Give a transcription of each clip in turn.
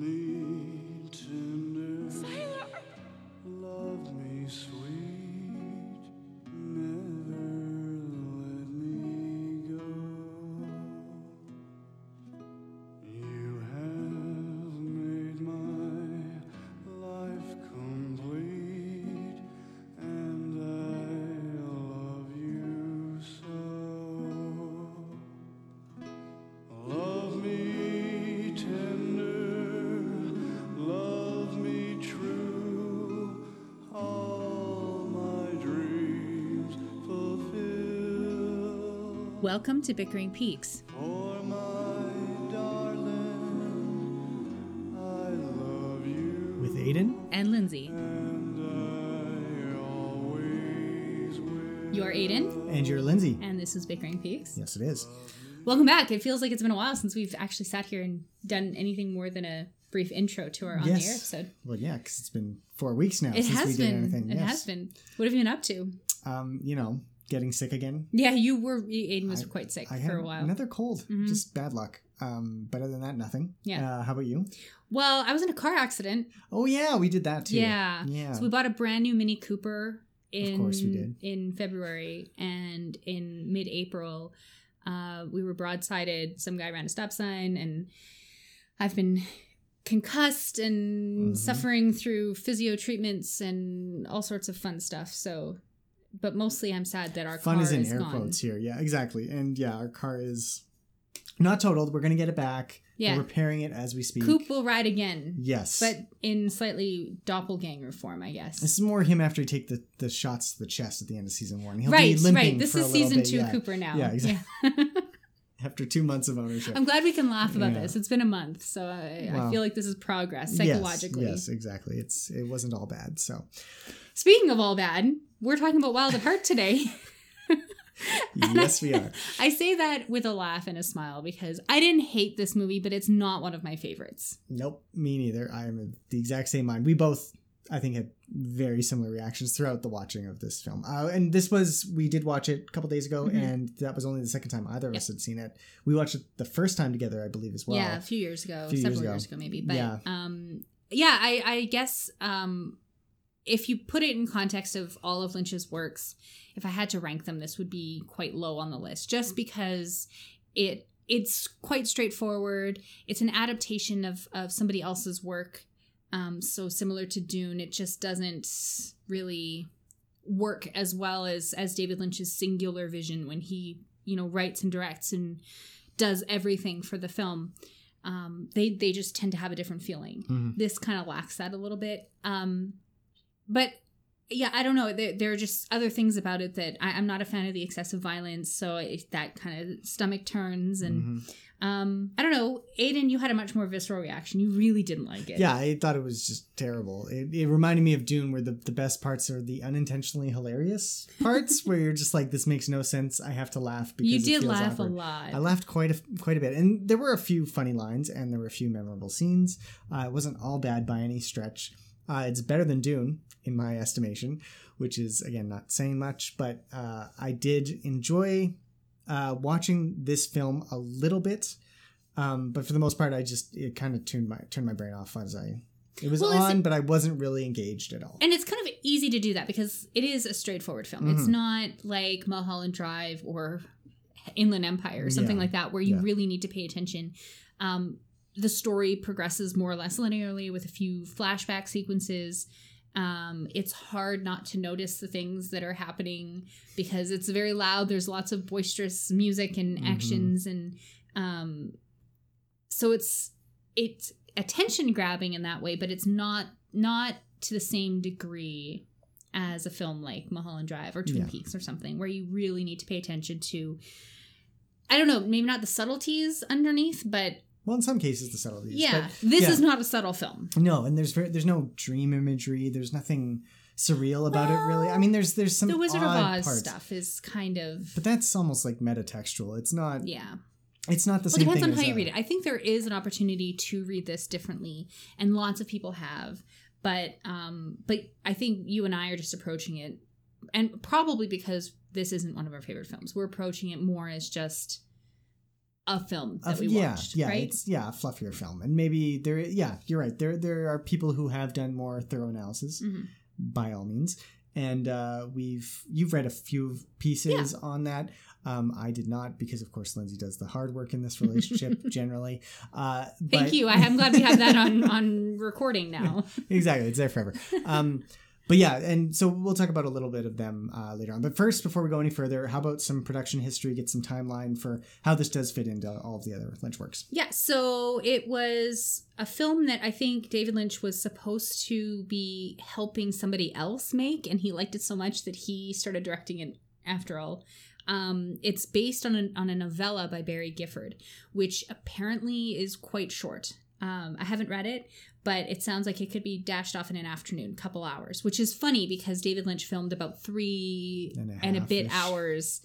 me Welcome to Bickering Peaks. For my darling, I love you, with Aiden. And Lindsay. and I always will. You're Aiden, And you're Lindsay. and this is Bickering Peaks. Yes, it is. Welcome back. It feels like it's been a while since we've actually sat here and done anything more than a brief intro to our on the air episode. Well, yeah, because it's been four weeks now It since has we did been. anything. It yes. has been. What have you been up to? Um, you know, getting sick again. Yeah, you were. Aiden was I- quite sick I for a while. another cold. Mhm. Just bad luck. Um, but other than that, nothing. Yeah. Uh, how about you? Well, I was in a car accident. Oh yeah, we did that too. Yeah. Yeah. So we bought a brand new Mini Cooper in course we did. in February and in mid-April uh, we were broadsided some guy ran a stop sign and I've been concussed and Mhm. suffering through physio treatments and all sorts of fun stuff so but mostly I'm sad that our Fun car is in is air gone. quotes here. Yeah, exactly. And yeah, our car is not totaled. We're gonna get it back. Yeah. We're repairing it as we speak. Coop will ride again Yes. but in slightly doppelganger form I guess this is more him after he take the, the shots to the chest at the end of season one. He'll right be limping right this is season bit, two yeah. Cooper now Yeah, exactly. After two months of ownership. I'm glad we can laugh about Yeah. this. It's been a month, so I, I feel like this is progress Yes, psychologically. Yes, exactly. It's it wasn't all bad. So Speaking of all bad, we're talking about Wild at Heart today. yes, we are. I say that with a laugh and a smile because I didn't hate this movie, but it's not one of my favorites. Nope, me neither. I'm the exact same mind. We both, I think, had very similar reactions throughout the watching of this film. Uh, and this was we did watch it a couple days ago, Mhm. and that was only the second time either of Yep. us had seen it. We watched it the first time together, I believe, as well. yeah, a few years ago, few years several ago. years ago, maybe. But Yeah. um, yeah, I, I guess um, if you put it in context of all of Lynch's works, if I had to rank them, this would be quite low on the list, just because it it's quite straightforward. It's an adaptation of of somebody else's work, um, so similar to Dune. It just doesn't really work as well as as David Lynch's singular vision when he you know writes and directs and does everything for the film. Um, they they just tend to have a different feeling. Mhm. This kind of lacks that a little bit. Um, but yeah, I don't know. There, there are just other things about it that I, I'm not a fan of the excessive violence, so it, that kind of stomach turns and Mhm. um, I don't know. Aiden, you had a much more visceral reaction. You really didn't like it. Yeah, I thought it was just terrible. It, it reminded me of Dune, where the, the best parts are the unintentionally hilarious parts, where you're just like, this makes no sense. I have to laugh because you did laugh awkward. a lot. I laughed quite a quite a bit, and there were a few funny lines, and there were a few memorable scenes. Uh, it wasn't all bad by any stretch. Uh, it's better than Dune, in my estimation, which is again not saying much, but uh, I did enjoy uh, watching this film a little bit. Um, but for the most part, I just it kind of tuned my turned my brain off as I. It was Well, on, but I wasn't really engaged at all. And it's kind of easy to do that because it is a straightforward film. It's Mhm. not like Mulholland Drive or Inland Empire or something Yeah. like that where you Yeah. really need to pay attention. Um, the story progresses more or less linearly with a few flashback sequences. Um, it's hard not to notice the things that are happening because it's very loud. There's lots of boisterous music and Mhm. actions, and um, so it's it's attention grabbing in that way, but it's not not to the same degree as a film like Mulholland Drive or Twin Yeah. Peaks or something, where you really need to pay attention to. I don't know, maybe not the subtleties underneath, but Well, in some cases, the subtleties. yeah, but this yeah. is not a subtle film. No, and there's very, there's no dream imagery. There's nothing surreal about it, really. I mean, there's there's some the Wizard of Oz parts, stuff is kind of but that's almost like metatextual. It's not. yeah. It's not the Well, it same depends thing on how you read it. I think there is an opportunity to read this differently, and lots of people have. But um, but I think you and I are just approaching it, and probably because this isn't one of our favorite films, we're approaching it more as just a film that we yeah, watched, yeah, right? it's yeah, a fluffier film, and maybe there. Yeah, you're right. There, there are people who have done more thorough analysis, Mhm. by all means. And uh, we've you've read a few pieces on that. Um, I did not because, of course, Lindsay does the hard work in this relationship generally. Uh, Thank but- you. I am glad we have that on on recording now. exactly. It's there forever. Um, but yeah, and so we'll talk about a little bit of them uh, later on. But first, before we go any further, how about some production history? Get some timeline for how this does fit into all of the other Lynch works. Yeah, so it was a film that I think David Lynch was supposed to be helping somebody else make, and he liked it so much that he started directing it after all. Um, it's based on a, on a novella by Barry Gifford, which apparently is quite short. Um, I haven't read it, but it sounds like it could be dashed off in an afternoon, couple hours, which is funny because David Lynch filmed about three And a and a bit hours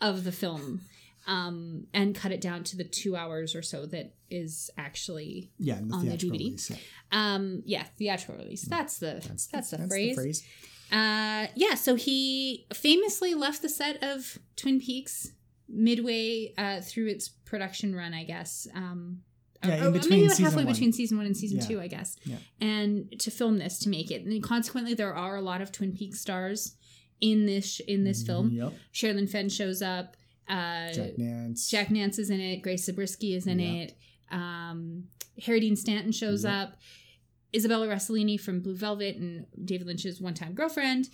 of the film um, and cut it down to the two hours or so that is actually Yeah, the On the DVD. release. Yeah. um yeah theatrical release that's the that's, the, that's phrase. uh yeah so he famously left the set of twin peaks midway uh through its production run i guess um Yeah, or- in between maybe about halfway one. between season one and season Yeah. two i guess Yeah. and to film this to make it and consequently there are a lot of twin peaks stars in this in this film Yep. Sherilyn Fenn shows up. Uh, Jack Nance. Jack Nance is in it. Grace Zabriskie is in Yeah. it. Um, Harry Dean Stanton shows Yep. up. Isabella Rossellini from Blue Velvet and David Lynch's one-time girlfriend.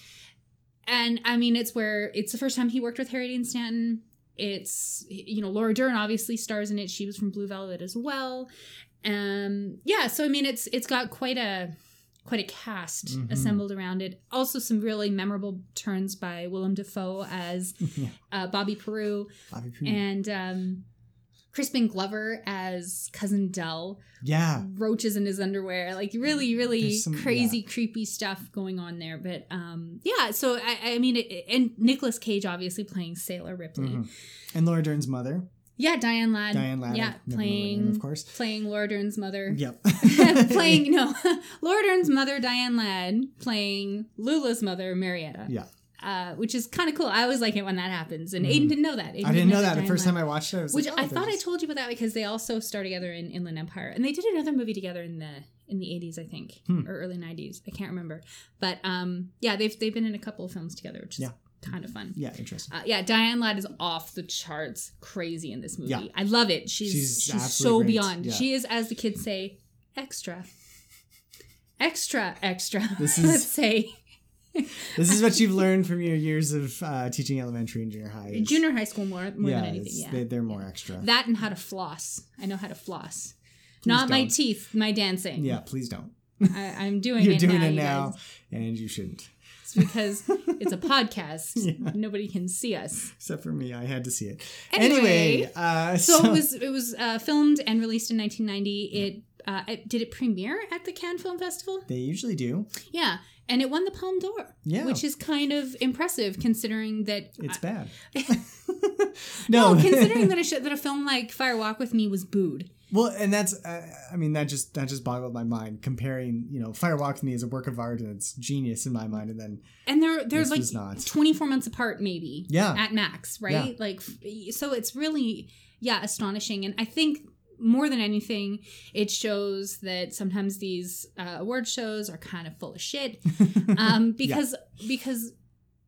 And I mean, it's where it's the first time he worked with Harry Dean Stanton. It's you know Laura Dern obviously stars in it. She was from Blue Velvet as well. Um, yeah, so I mean, it's it's got quite a quite a cast Mhm. assembled around it. Also, some really memorable turns by Willem Dafoe as Yeah. uh, Bobby Peru Bobby Poon. and um, Crispin Glover as cousin Dell. yeah. Roaches in his underwear, like really, really some- crazy, creepy stuff going on there. But um, yeah, so I, I mean, it, and Nicolas Cage obviously playing Sailor Ripley. Mhm. And Laura Dern's mother, Yeah, Diane Ladd. Diane Ladd. Yeah, I never know her playing name, of course. playing Laura Dern's mother. Yep. playing no, Laura Dern's mother Diane Ladd playing Lula's mother Marietta. Yeah. Uh, which is kind of cool. I always like it when that happens, and Mhm. Aiden didn't know that. Aiden I didn't know that the first time I watched it. I was Which like, I oh, thought I told you about that because they also star together in Inland Empire, and they did another movie together in the in the eighties, I think, Hmm. or early nineties. I can't remember, but um, yeah, they've they've been in a couple of films together, which is Yeah. kind of fun. Yeah, interesting. Uh, yeah, Diane Ladd is off the charts, crazy in this movie. Yeah. I love it. She's She's she's, so great. beyond. Yeah. She is, as the kids say, extra, extra, extra. This is Let's say This is what you've learned from your years of uh, teaching elementary and junior high. junior high school more more yeah, than anything. Yeah, They, they're more extra. that and how to floss. I know how to floss. Please Not my don't. teeth, my dancing. Yeah, please don't. I, I'm doing it. You're it doing now. it you now, guys. and you shouldn't. It's because it's a podcast. Yeah. Nobody can see us. Except for me, I had to see it. Anyway, uh, So, it was it was uh, filmed and released in 1990. It, uh, it did it premiere at the Cannes Film Festival. They usually do. Yeah, and it won the Palme d'Or. Yeah. which is kind of impressive considering that. It's I- bad. no, no, considering that a sh- that a film like Fire Walk with Me was booed. well, and that's. Uh, I mean, that just that just boggled my mind. Comparing, you know, Fire Walk with Me is a work of art and it's genius in my mind, and then And they're they're like not. 24 months apart, maybe. Yeah. At max, right? Yeah. Like, so it's really, yeah, astonishing. And I think more than anything, it shows that sometimes these uh, award shows are kind of full of shit. Um, because, because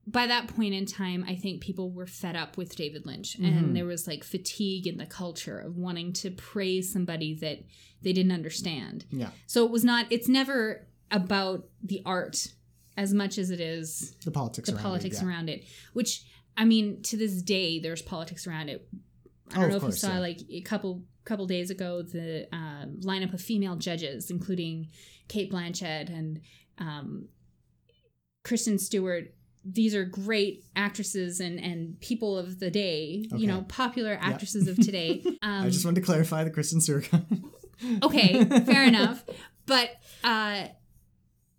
by that point in time, I think people were fed up with David Lynch, and there was like fatigue in the culture of wanting to praise somebody that they didn't understand. yeah, So it was not. It's never about the art as much as it is the politics. the around politics it, yeah. around it. Which I mean, to this day, there's politics around it. I don't Oh, know if course, you saw yeah. like a couple couple days ago the um, lineup of female judges, including Cate Blanchett and um, Kristen Stewart. These are great actresses and and people of the day. Okay. You know, popular actresses of today. Um, I just wanted to clarify the Kristen Stewart. okay, fair enough. But uh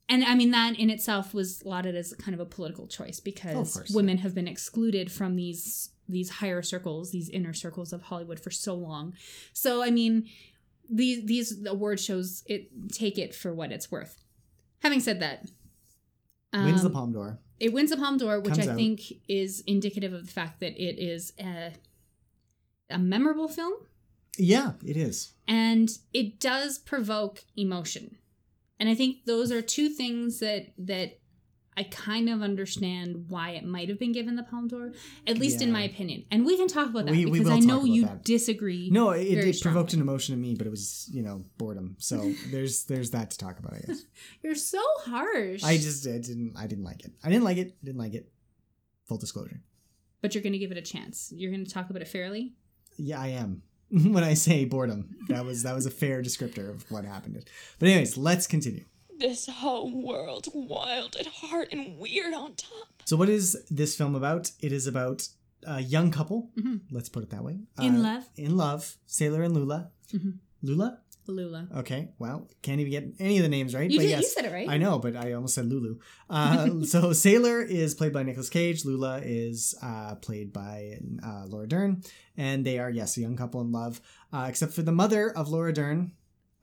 and I mean that in itself was lauded as kind of a political choice because course. women have been excluded from these these higher circles, these inner circles of Hollywood for so long. So I mean these these award shows it take it for what it's worth. Having said that, Wins the um, Palme d'Or. it wins the Palme d'Or, which Comes I out. think is indicative of the fact that it is a, a memorable film. Yeah, it is. and it does provoke emotion and i think those are two things that that i kind of understand why it might have been given the palme d'or at least in my opinion and we can talk about that We- we because will i know you that. disagree No, it, it provoked an emotion in me, but it was you know boredom. So there's there's that to talk about. I guess you're so harsh I just I didn't I didn't like it. I didn't like it. Didn't like it. Full disclosure. but you're going to give it a chance you're going to talk about it fairly Yeah, I am. when I say boredom, that was that was a fair descriptor of what happened. But anyways, let's continue. This whole world wild at heart and weird on top. So, what is this film about? It is about a young couple. Mhm. Let's put it that way. In Uh, love. In love. Sailor and Lula. Mhm. Lula. lula Okay. Well, can't even get any of the names right. you, but did, yes, you said it right I know, but I almost said Lulu. Uh, so Sailor is played by Nicolas Cage. Lula is uh, played by uh, Laura Dern, and they are yes a young couple in love. Uh, except for the mother of Laura Dern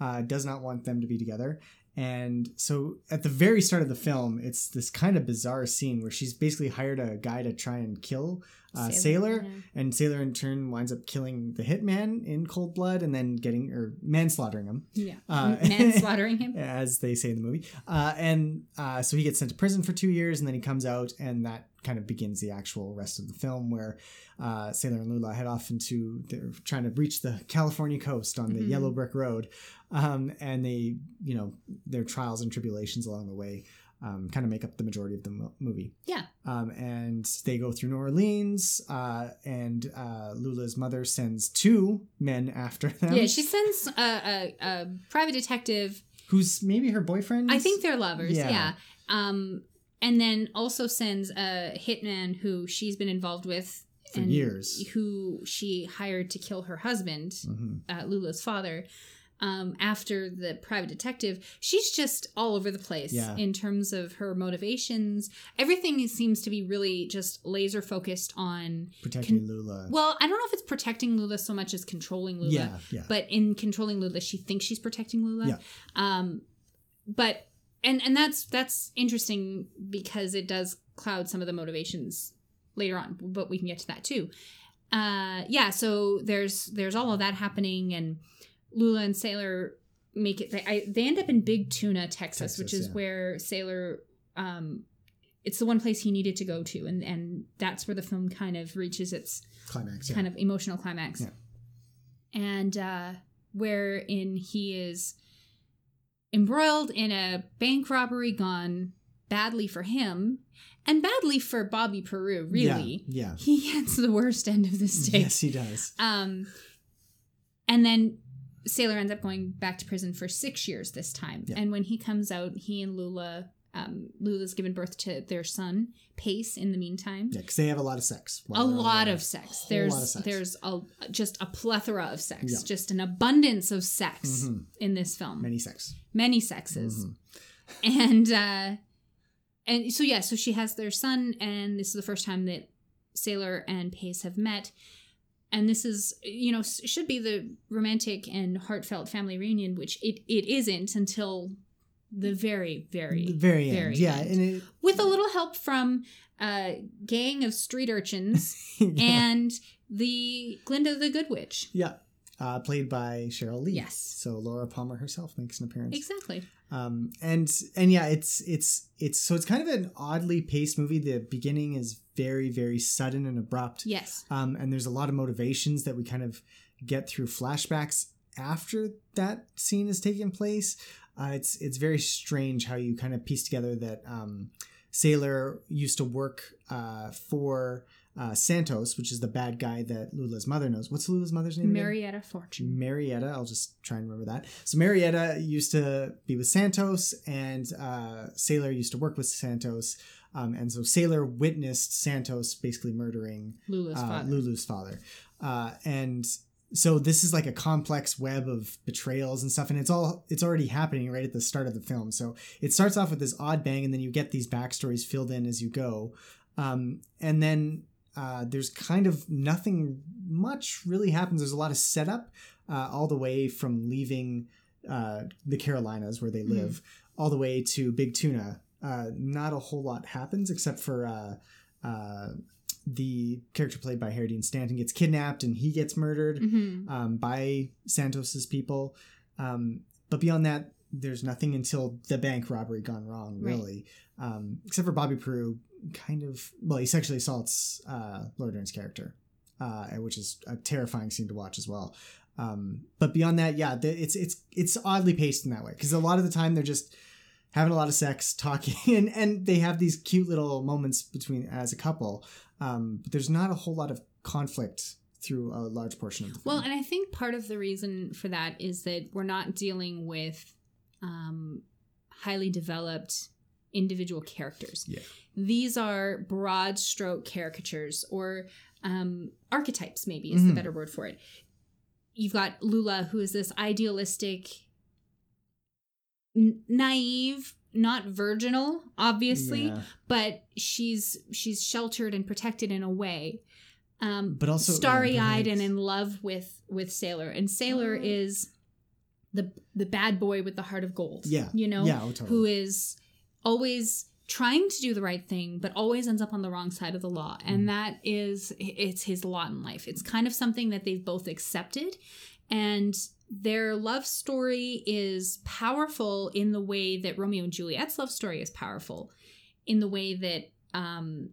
uh, does not want them to be together. And so at the very start of the film, it's this kind of bizarre scene where she's basically hired a guy to try and kill uh, Sailor, yeah. and Sailor in turn winds up killing the hitman in cold blood and then getting or manslaughtering him yeah Uh, manslaughtering him as they say in the movie. Uh, and uh, so he gets sent to prison for two years, and then he comes out, and that kind of begins the actual rest of the film, where uh, Sailor and Lula head off into they're trying to reach the California coast on the Mhm. yellow brick road, um, and they you know their trials and tribulations along the way. Um, kind of make up the majority of the mo- movie. Yeah. Um, and they go through New Orleans, uh, and uh, Lula's mother sends two men after them. yeah she sends a, a, a private detective who's maybe her boyfriend. I think they're lovers. Yeah. Yeah. Um, and then also sends a hitman who she's been involved with For years. who she hired to kill her husband, Mhm. uh, Lula's father. Um, after the private detective, she's just all over the place Yeah. in terms of her motivations. Everything seems to be really just laser focused on. protecting Lula. Well, I don't know if it's protecting Lula so much as controlling Lula yeah, yeah. but in controlling Lula, she thinks she's protecting Lula. Yeah. Um, but and and that's that's interesting because it does cloud some of the motivations later on. But we can get to that too. Uh, yeah. So there's there's all of that happening, and Lula and Sailor make it. They, I, they end up in Big Tuna, Texas, Texas, which is yeah. where Sailor. Um, it's the one place he needed to go to, and and that's where the film kind of reaches its Climax. Yeah. kind of emotional climax. Yeah. And uh wherein he is embroiled in a bank robbery gone badly for him and badly for Bobby Peru, really. Yeah. He gets the worst end of the yeah. stick. Yes, he does. Um and then Sailor ends up going back to prison for six years this time. Yeah. And when he comes out, he and Lula um, Lula's given birth to their son, Pace, in the meantime Yeah, because they have a lot of sex. a lot of sex. There's lot of sex. there's a just a plethora of sex, Yeah. just an abundance of sex Mhm. in this film. Many, sex. many sex. sexes, Mhm. and uh, and so yeah, so she has their son, and this is the first time that Sailor and Pace have met. And this is, you know, should be the romantic and heartfelt family reunion, which it, it isn't until the very, very, The very end. very yeah, end. and it, with a little help from a gang of street urchins yeah. and the Glinda the Good Witch. yeah. Uh, played by Sheryl Lee. Yes. So Laura Palmer herself makes an appearance. Exactly. um and and yeah it's it's it's so it's kind of an oddly paced movie the beginning is very very sudden and abrupt Yes. um and there's a lot of motivations that we kind of get through flashbacks after that scene has taken place uh, it's it's very strange how you kind of piece together that um sailor used to work uh for uh santos which is the bad guy that lula's mother knows what's lula's mother's name again? Marietta Fortune. Marietta. I'll just try and remember that. So Marietta used to be with Santos, and uh, Sailor used to work with Santos. Um, and so Sailor witnessed Santos basically murdering Lula's uh, father. Lulu's father. Uh, and so this is like a complex web of betrayals and stuff, and it's all it's already happening right at the start of the film. So it starts off with this odd bang, and then you get these backstories filled in as you go, um, and then uh, there's kind of nothing much really happens. There's a lot of setup uh, all the way from leaving uh, the Carolinas where they live all the way to Big Tuna. Uh, not a whole lot happens except for uh, uh, the character played by Harry Dean Stanton gets kidnapped and he gets murdered Mhm. um, by Santos's people. Um, but beyond that, there's nothing until the bank robbery gone wrong, Right. really. Um, except for Bobby Peru, kind of well, he sexually assaults uh, Laura Dern's character, uh, which is a terrifying scene to watch as well. Um, but beyond that, yeah, it's it's it's oddly paced in that way because a lot of the time they're just having a lot of sex, talking, and and they have these cute little moments between as a couple. Um, but there's not a whole lot of conflict through a large portion of the film. Well, and I think part of the reason for that is that we're not dealing with um, highly developed individual characters. Yeah. These are broad stroke caricatures or um, archetypes, maybe is the Mhm. better word for it. You've got Lula, who is this idealistic, n- naive, not virginal, obviously, Yeah. but she's she's sheltered and protected in a way um But also, starry-eyed bright. and in love with with sailor and sailor Oh. is the the bad boy with the heart of gold Yeah. you know Yeah, oh, totally. who is always trying to do the right thing but always ends up on the wrong side of the law Mm. and that is it's his lot in life it's kind of something that they've both accepted and their love story is powerful in the way that Romeo and Juliet's love story is powerful in the way that um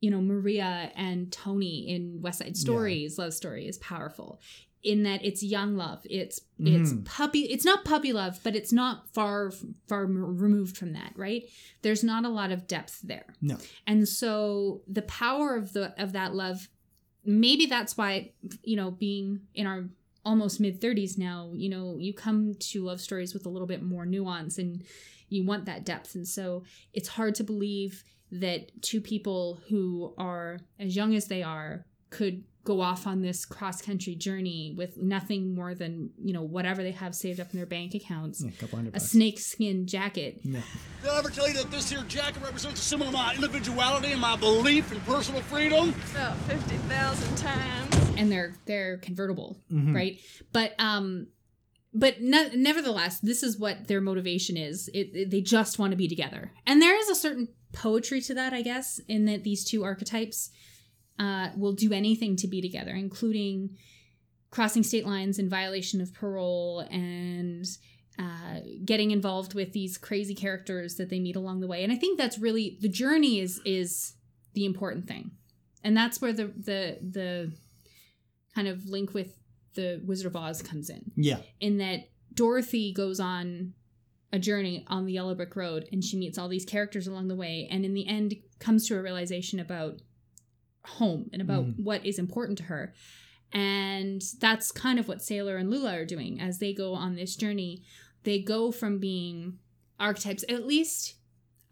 you know Maria and Tony in West Side Story's love story is powerful in that it's young love it's it's Mhm. puppy it's not puppy love but it's not far far removed from that right there's not a lot of depth there No. and so the power of the of that love maybe that's why you know being in our almost mid 30s now you know you come to love stories with a little bit more nuance and you want that depth. And so it's hard to believe that two people who are as young as they are could go off on this cross country journey with nothing more than you know whatever they have saved up in their bank accounts Yeah, a couple hundred a bucks. snakeskin jacket Yeah. Did I ever tell you that this here jacket represents a symbol of my individuality and my belief in personal freedom? About 50,000 times. and they're they're convertible Mhm. right but um but ne- nevertheless this is what their motivation is it, it- they just want to be together and there is a certain poetry to that i guess in that these two archetypes uh, will do anything to be together including crossing state lines in violation of parole and uh, getting involved with these crazy characters that they meet along the way. And i think that's really the journey is is the important thing. And that's where the the the kind of link with the Wizard of Oz comes in, Yeah. in that Dorothy goes on a journey on the yellow brick road and she meets all these characters along the way. And in the end comes to a realization about home and about Mhm. what is important to her. And that's kind of what sailor and lula are doing as they go on this journey. They go from being archetypes at least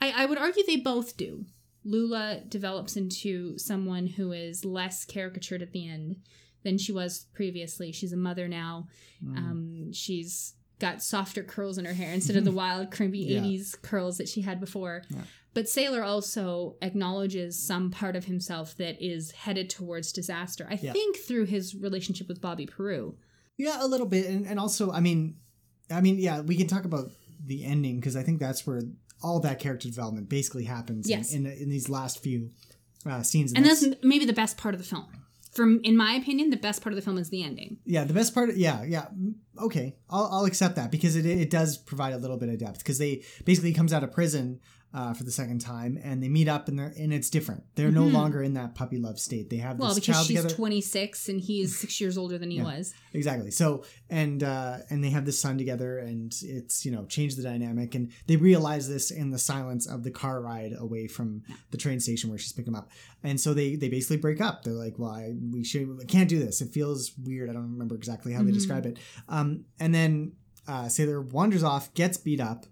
i, I would argue they both do. Lula develops into someone who is less caricatured at the end than she was previously. She's a mother now. Mm. um, she's got softer curls in her hair instead of the wild, crimpy Yeah. 80s curls that she had before. Yeah. But Sailor also acknowledges some part of himself that is headed towards disaster. I Yeah. think through his relationship with Bobby Peru. Yeah, a little bit, and, and also, I mean, I mean, yeah, we can talk about the ending because I think that's where all that character development basically happens. Yes. In, in, in these last few uh, scenes, And that's maybe the best part of the film. From in my opinion, the best part of the film is the ending. yeah, the best part. Yeah, yeah, mm, okay, I'll, I'll accept that because it it does provide a little bit of depth because they basically comes out of prison. Uh, for the second time, and they meet up, and they're and it's different. They're no Mhm. longer in that puppy love state. They have Well, this because child she's together. 26 and he is six years older than he Yeah. was. Exactly. So and uh and they have this son together and it's, you know, changed the dynamic and they realize this in the silence of the car ride away from the train station where she's picking them up. And so they they basically break up. They're like, "Well, I, we should I can't do this. It feels weird. I don't remember exactly how they Mhm. describe it." Um and then uh Sailor wanders off, gets beat up.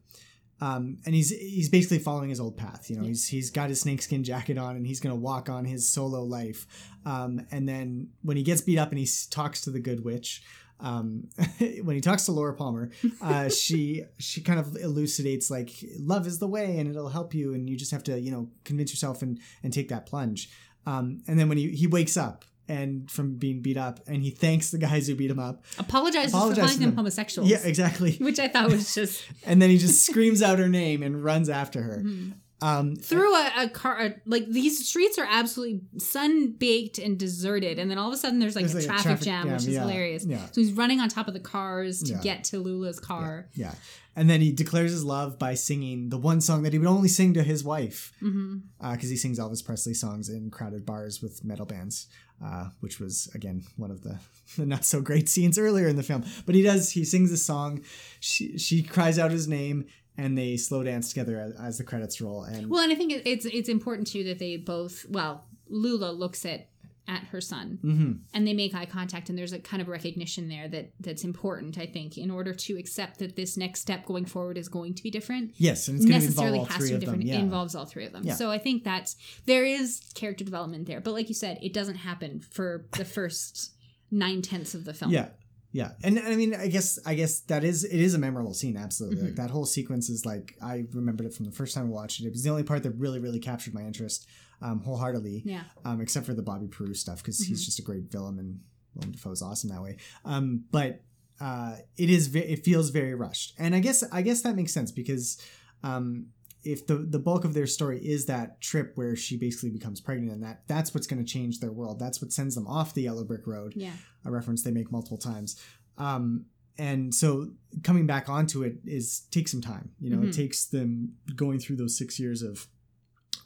Um, and he's he's basically following his old path. You know, Yeah. he's he's got his snakeskin jacket on, and he's gonna walk on his solo life. Um, and then when he gets beat up and he talks to the good witch, um, when he talks to Laura Palmer, uh, she she kind of elucidates like love is the way and it'll help you, and you just have to you know convince yourself and and take that plunge. Um, and then when he he wakes up and from being beat up, and he thanks the guys who beat him up. Apologizes Apologize for calling them homosexuals. Yeah, exactly. Which I thought was just And then he just screams out her name and runs after her. Mhm. Um, through a, a car a, like these streets are absolutely sun baked and deserted and then all of a sudden there's like There's a like a traffic, traffic jam, jam, which is yeah, hilarious yeah. so he's running on top of the cars to Yeah. get to lula's car yeah, and then he declares his love by singing the one song that he would only sing to his wife, because he sings Elvis Presley songs in crowded bars with metal bands, uh, which was again one of the, the not so great scenes earlier in the film. But he does he sings a song, she she cries out his name, and they slow dance together as, as the credits roll. And well and i think it's it's important too that they both well lula looks at at her son Mhm. and they make eye contact and there's a kind of recognition there that that's important i think in order to accept that this next step going forward is going to be different yes, and it's going involve necessarily all has three to be different. Yeah. Involves all three of them. Yeah. So I think that's there is character development there. But like you said, it doesn't happen for the first nine tenths of the film. Yeah. Yeah. And, and I mean, I guess I guess that is it is a memorable scene, absolutely. Mm-hmm. Like that whole sequence is like I remembered it from the first time I watched it. It was the only part that really, really captured my interest um, wholeheartedly. Yeah. Um, except for the Bobby Peru stuff, because Mm-hmm. he's just a great villain and Willem Dafoe's awesome that way. Um, but uh, it is ve- it feels very rushed. And I guess I guess that makes sense because um if the the bulk of their story is that trip where she basically becomes pregnant and that that's what's going to change their world that's what sends them off the yellow brick road Yeah. a reference they make multiple times. Um, and so coming back onto it is takes some time. You know, Mhm. it takes them going through those six years of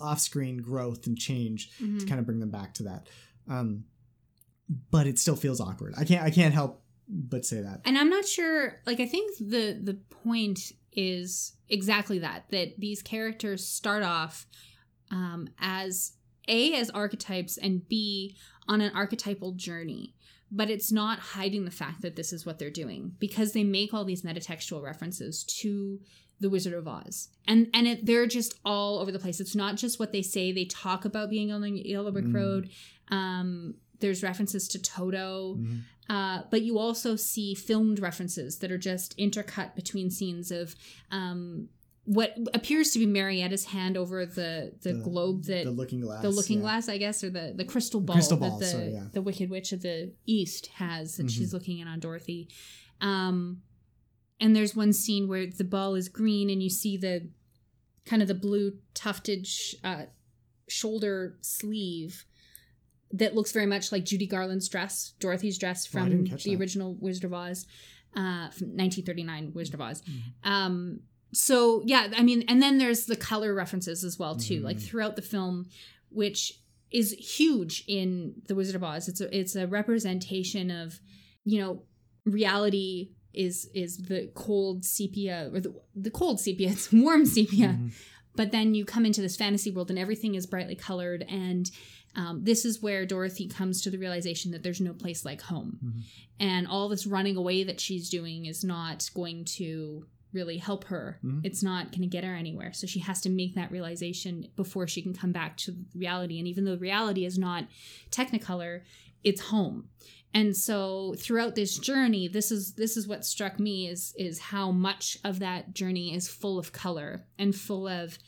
off-screen growth and change to Mhm. kind of bring them back to that. Um, but it still feels awkward. I can't I can't help but say that. And I'm not sure. Like I think the the point is exactly that that these characters start off um, as a as archetypes and b on an archetypal journey. But it's not hiding the fact that this is what they're doing because they make all these metatextual references to the Wizard of Oz, and and it, they're just all over the place. It's not just what they say; they talk about being on the Yellow Brick Mm. Road. Um, there's references to Toto, Mhm. uh, but you also see filmed references that are just intercut between scenes of um, what appears to be Marietta's hand over the the, globe that the looking glass. the looking yeah. glass, I guess, or the the crystal ball, crystal ball, that the sorry, yeah. the Wicked Witch of the East has that Mhm. she's looking in on Dorothy. Um, and there's one scene where the ball is green, and you see the kind of the blue tufted sh- uh, shoulder sleeve that looks very much like Judy Garland's dress, Dorothy's dress Oh, from didn't the that. original Wizard of Oz, uh, from 1939 Wizard of Oz. Mm-hmm. Um, so yeah, I mean, and then there's the color references as well too, Mhm. like throughout the film, which is huge in the Wizard of Oz. It's a it's a representation of, you know, reality is is the cold sepia or the the cold sepia. It's warm sepia, Mhm. but then you come into this fantasy world and everything is brightly colored and um, this is where dorothy comes to the realization that there's no place like home Mhm. and all this running away that she's doing is not going to really help her Mhm. it's not going to get her anywhere so she has to make that realization before she can come back to reality and even though reality is not technicolor it's home and so throughout this journey this is this is what struck me is is how much of that journey is full of color and full of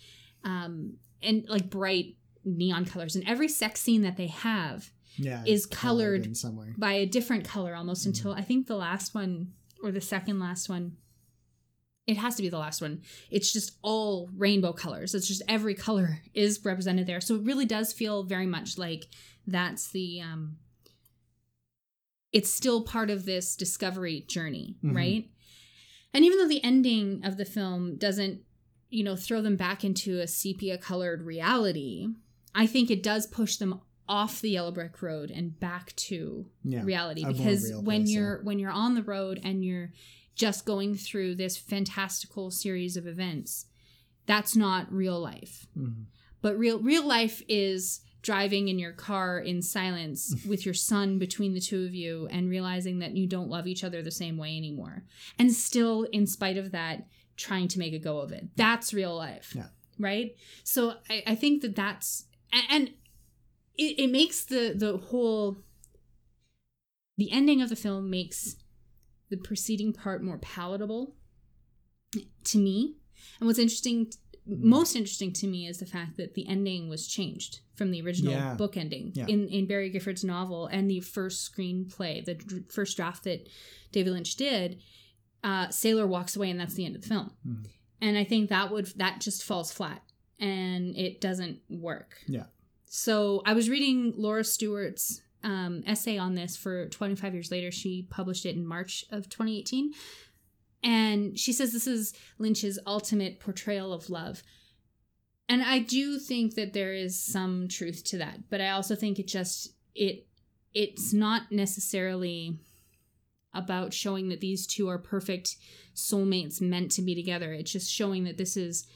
um and like bright neon colors and every sex scene that they have yeah, is colored in some way. by a different color almost Mm-hmm. until I think the last one or the second last one. It has to be the last one. It's just all rainbow colors. It's just every color is represented there. So it really does feel very much like that's the um it's still part of this discovery journey, Mhm. right? And even though the ending of the film doesn't, you know, throw them back into a sepia colored reality, I think it does push them off the yellow brick road and back to Yeah, reality because when place, you're when you're on the road and you're just going through this fantastical series of events that's not real life Mhm. but real real life is driving in your car in silence with your son between the two of you and realizing that you don't love each other the same way anymore. And still in spite of that trying to make a go of it. That's real life Yeah. right? So i, I think that that's and, it, it makes the the whole the ending of the film makes the preceding part more palatable to me. And what's interesting most interesting to me is the fact that the ending was changed from the original Yeah. book ending Yeah. in, in Barry Gifford's novel and the first screenplay, the dr- first draft that David Lynch did. Uh, Sailor walks away, and that's the end of the film. Mhm. And I think that would that just falls flat and it doesn't work. Yeah. So I was reading Laura Stewart's um, essay on this for 25 years later. She published it in March of 2018. And she says this is Lynch's ultimate portrayal of love. And I do think that there is some truth to that, but I also think it just it it's not necessarily about showing that these two are perfect soulmates meant to be together. It's just showing that this is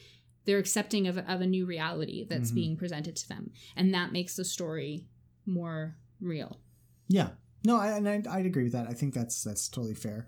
they're accepting of, of a new reality that's Mhm. being presented to them, and that makes the story more real. Yeah. No, I, and I, I'd agree with that. I think that's that's totally fair.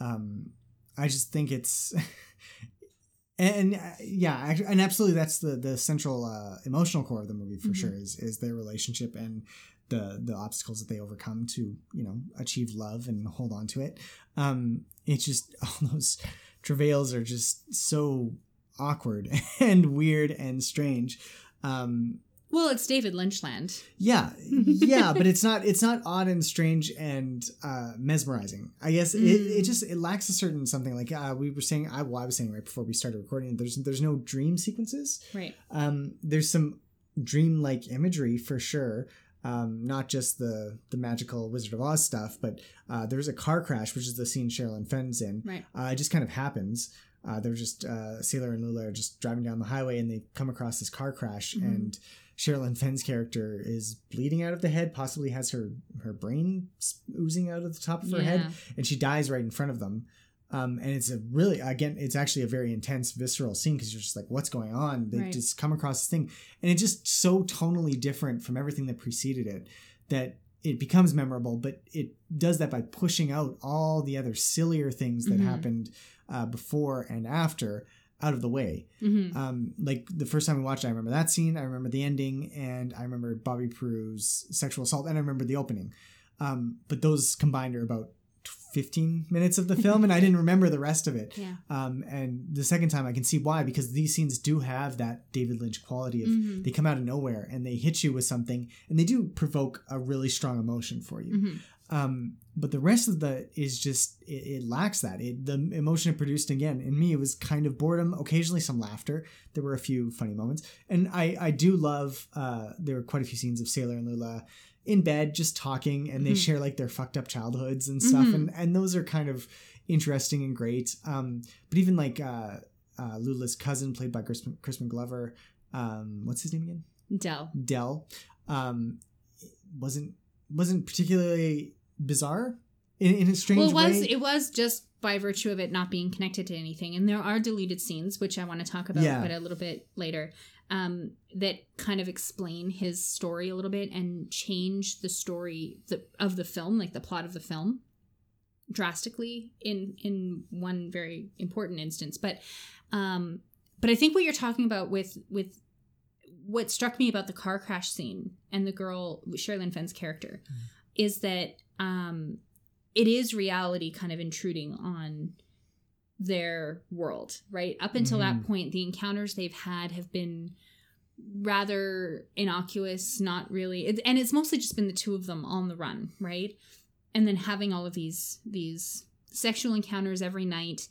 Um, I just think it's, and, uh, yeah, actually, and absolutely, that's the the central uh, emotional core of the movie for Mhm. sure is is their relationship and the the obstacles that they overcome to you know achieve love and hold on to it. Um, it's just all those travails are just so awkward and weird and strange. Um, Well, it's David Lynchland. yeah, yeah, but it's not it's not odd and strange and uh, mesmerizing. I guess it, Mm. it just it lacks a certain something like uh, we were saying. I, well, I was saying right before we started recording. There's there's no dream sequences. Right. Um, there's some dream-like imagery for sure. Um, not just the the magical Wizard of Oz stuff, but uh, there's a car crash, which is the scene Sherilyn Fenn's in. Right. Uh, it just kind of happens. Uh, they're just uh, Sailor and Lula are just driving down the highway, and they come across this car crash, Mhm. and Sherilyn Fenn's character is bleeding out of the head, possibly has her her brain oozing out of the top of her head, and she dies right in front of them. Um, and it's a really again, it's actually a very intense, visceral scene because you're just like, what's going on? They Right. just come across this thing, and it's just so tonally different from everything that preceded it that it becomes memorable. But it does that by pushing out all the other sillier things that Mhm. happened uh, before and after out of the way. hmm Um, like the first time we watched it, I remember that scene. I remember the ending, and I remember Bobby Peru's sexual assault, and I remember the opening. Um, but those combined are about 15 minutes of the film, and I didn't remember the rest of it. Yeah. Um, and the second time, I can see why because these scenes do have that David Lynch quality of Mhm. they come out of nowhere and they hit you with something, and they do provoke a really strong emotion for you. hmm Um, but the rest of the is just it, it lacks that. It, the emotion it produced again in me it was kind of boredom, occasionally some laughter. There were a few funny moments, and I I do love. Uh, there were quite a few scenes of Sailor and Lula in bed just talking, and they Mhm. share like their fucked up childhoods and stuff, Mhm. and and those are kind of interesting and great. Um, but even like uh, uh, Lula's cousin, played by Crispin, Crispin Glover. Um, what's his name again? Dell. Dell um, wasn't wasn't particularly bizarre in, in a strange Well, it was way. it was just by virtue of it not being connected to anything, and there are deleted scenes which I want to talk about, Yeah. but a little bit later. Um, that kind of explain his story a little bit and change the story the, of the film, like the plot of the film, drastically in in one very important instance. But um, but I think what you're talking about with with what struck me about the car crash scene and the girl Sherilyn Fenn's character is that um, it is reality kind of intruding on their world, right? Up until that Mhm. point, the encounters they've had have been rather innocuous, not really, it, and it's mostly just been the two of them on the run, right? And then having all of these these sexual encounters every night.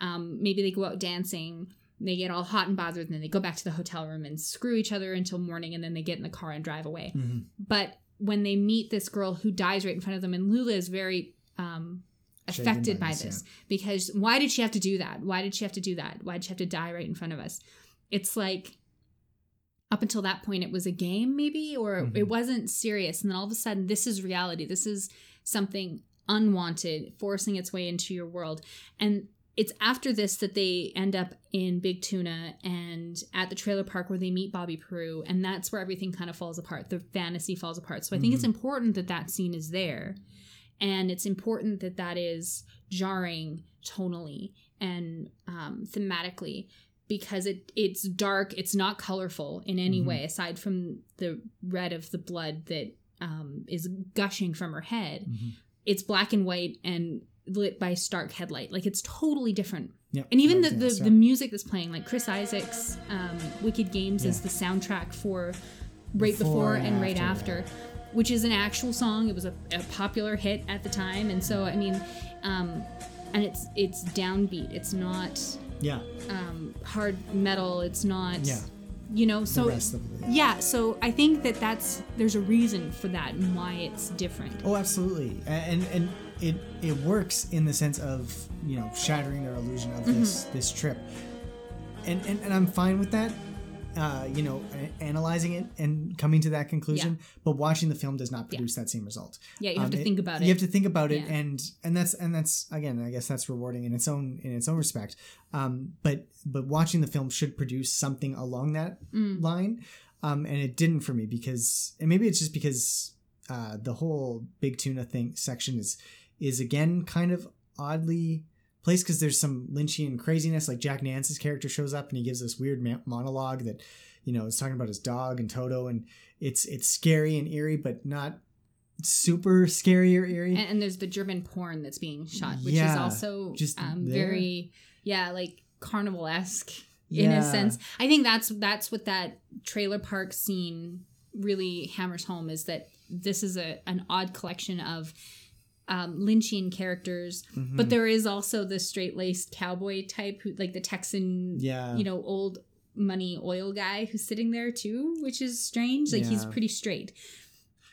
Um, maybe they go out dancing, they get all hot and bothered, and then they go back to the hotel room and screw each other until morning, and then they get in the car and drive away Mhm. but when they meet this girl who dies right in front of them and lula is very um affected by by this, this because why did she have to do that? Why did she have to do that? Why did she have to die right in front of us? It's like up until that point it was a game maybe or Mhm. it wasn't serious. And then all of a sudden this is reality. This is something unwanted forcing its way into your world. And it's after this that they end up in Big Tuna and at the trailer park where they meet Bobby Peru, and that's where everything kind of falls apart. The fantasy falls apart. So I think it's important that that scene is there, and it's important that that is jarring tonally and um, thematically because it it's dark. It's not colorful in any Mhm. way aside from the red of the blood that um, is gushing from her head. Mhm. It's black and white and lit by stark headlight. Like it's totally different. Yep. And even the, the, the music that's playing, like Chris Isaak's um, Wicked Games is the soundtrack for Right Before, Before and Right After, After, which is an actual song. It was a, a popular hit at the time. And so, I mean, um, and it's it's downbeat. It's not yeah, um, hard metal. It's not Yeah. you know, so rest of the- yeah, so I think that that's there's a reason for that and why it's different. Oh, absolutely, and and it it works in the sense of you know shattering their illusion of this Mm-hmm. this trip, and, and and I'm fine with that. Uh, you know, analyzing it and coming to that conclusion, but watching the film does not produce that same result. Yeah, you have to think about it. You have to think about it, Yeah. and and that's and that's again, I guess that's rewarding in its own in its own respect. Um, but but watching the film should produce something along that Mm. line, um, and it didn't for me because, and maybe it's just because uh, the whole big tuna thing section is is again kind of oddly placed because there's some Lynchian craziness. Like Jack Nance's character shows up and he gives this weird ma- monologue that you know is talking about his dog and Toto, and it's it's scary and eerie, but not super scary or eerie. and, and there's the German porn that's being shot, which is also just um, very yeah, like carnival esque in a sense. I think that's that's what that trailer park scene really hammers home is that this is a an odd collection of um, Lynchian characters, Mm-hmm. but there is also the straight laced cowboy type, who like the Texan, Yeah. you know, old money oil guy who's sitting there too, which is strange. Like he's pretty straight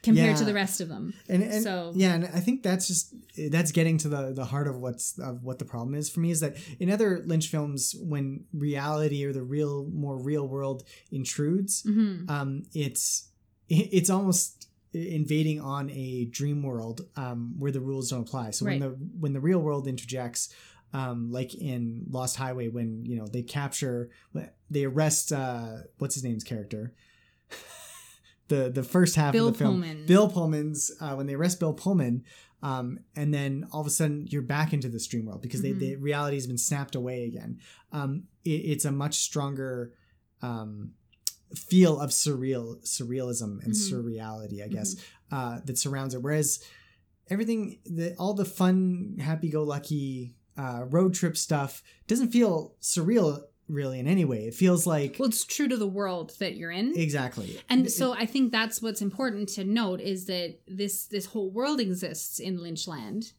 compared to the rest of them. and, and So- yeah and i think that's just that's getting to the the heart of what's of what the problem is for me is that in other lynch films when reality or the real more real world intrudes hmm um it's it's almost invading on a dream world um where the rules don't apply so when the when the real world interjects um like in lost highway when you know they capture they arrest uh what's his name's character the the first half Bill of the film Pullman. bill pullman's uh when they arrest bill pullman um, and then all of a sudden you're back into the stream world because Mhm. they, the reality has been snapped away again. Um, it, it's a much stronger um, feel of surreal surrealism and Mhm. surreality, I guess, uh, that surrounds it. Whereas everything, the, all the fun, happy-go-lucky uh, road trip stuff doesn't feel surreal really in any way. It feels like Well, it's true to the world that you're in. exactly, and It- so I think that's what's important to note is that this this whole world exists in Lynchland,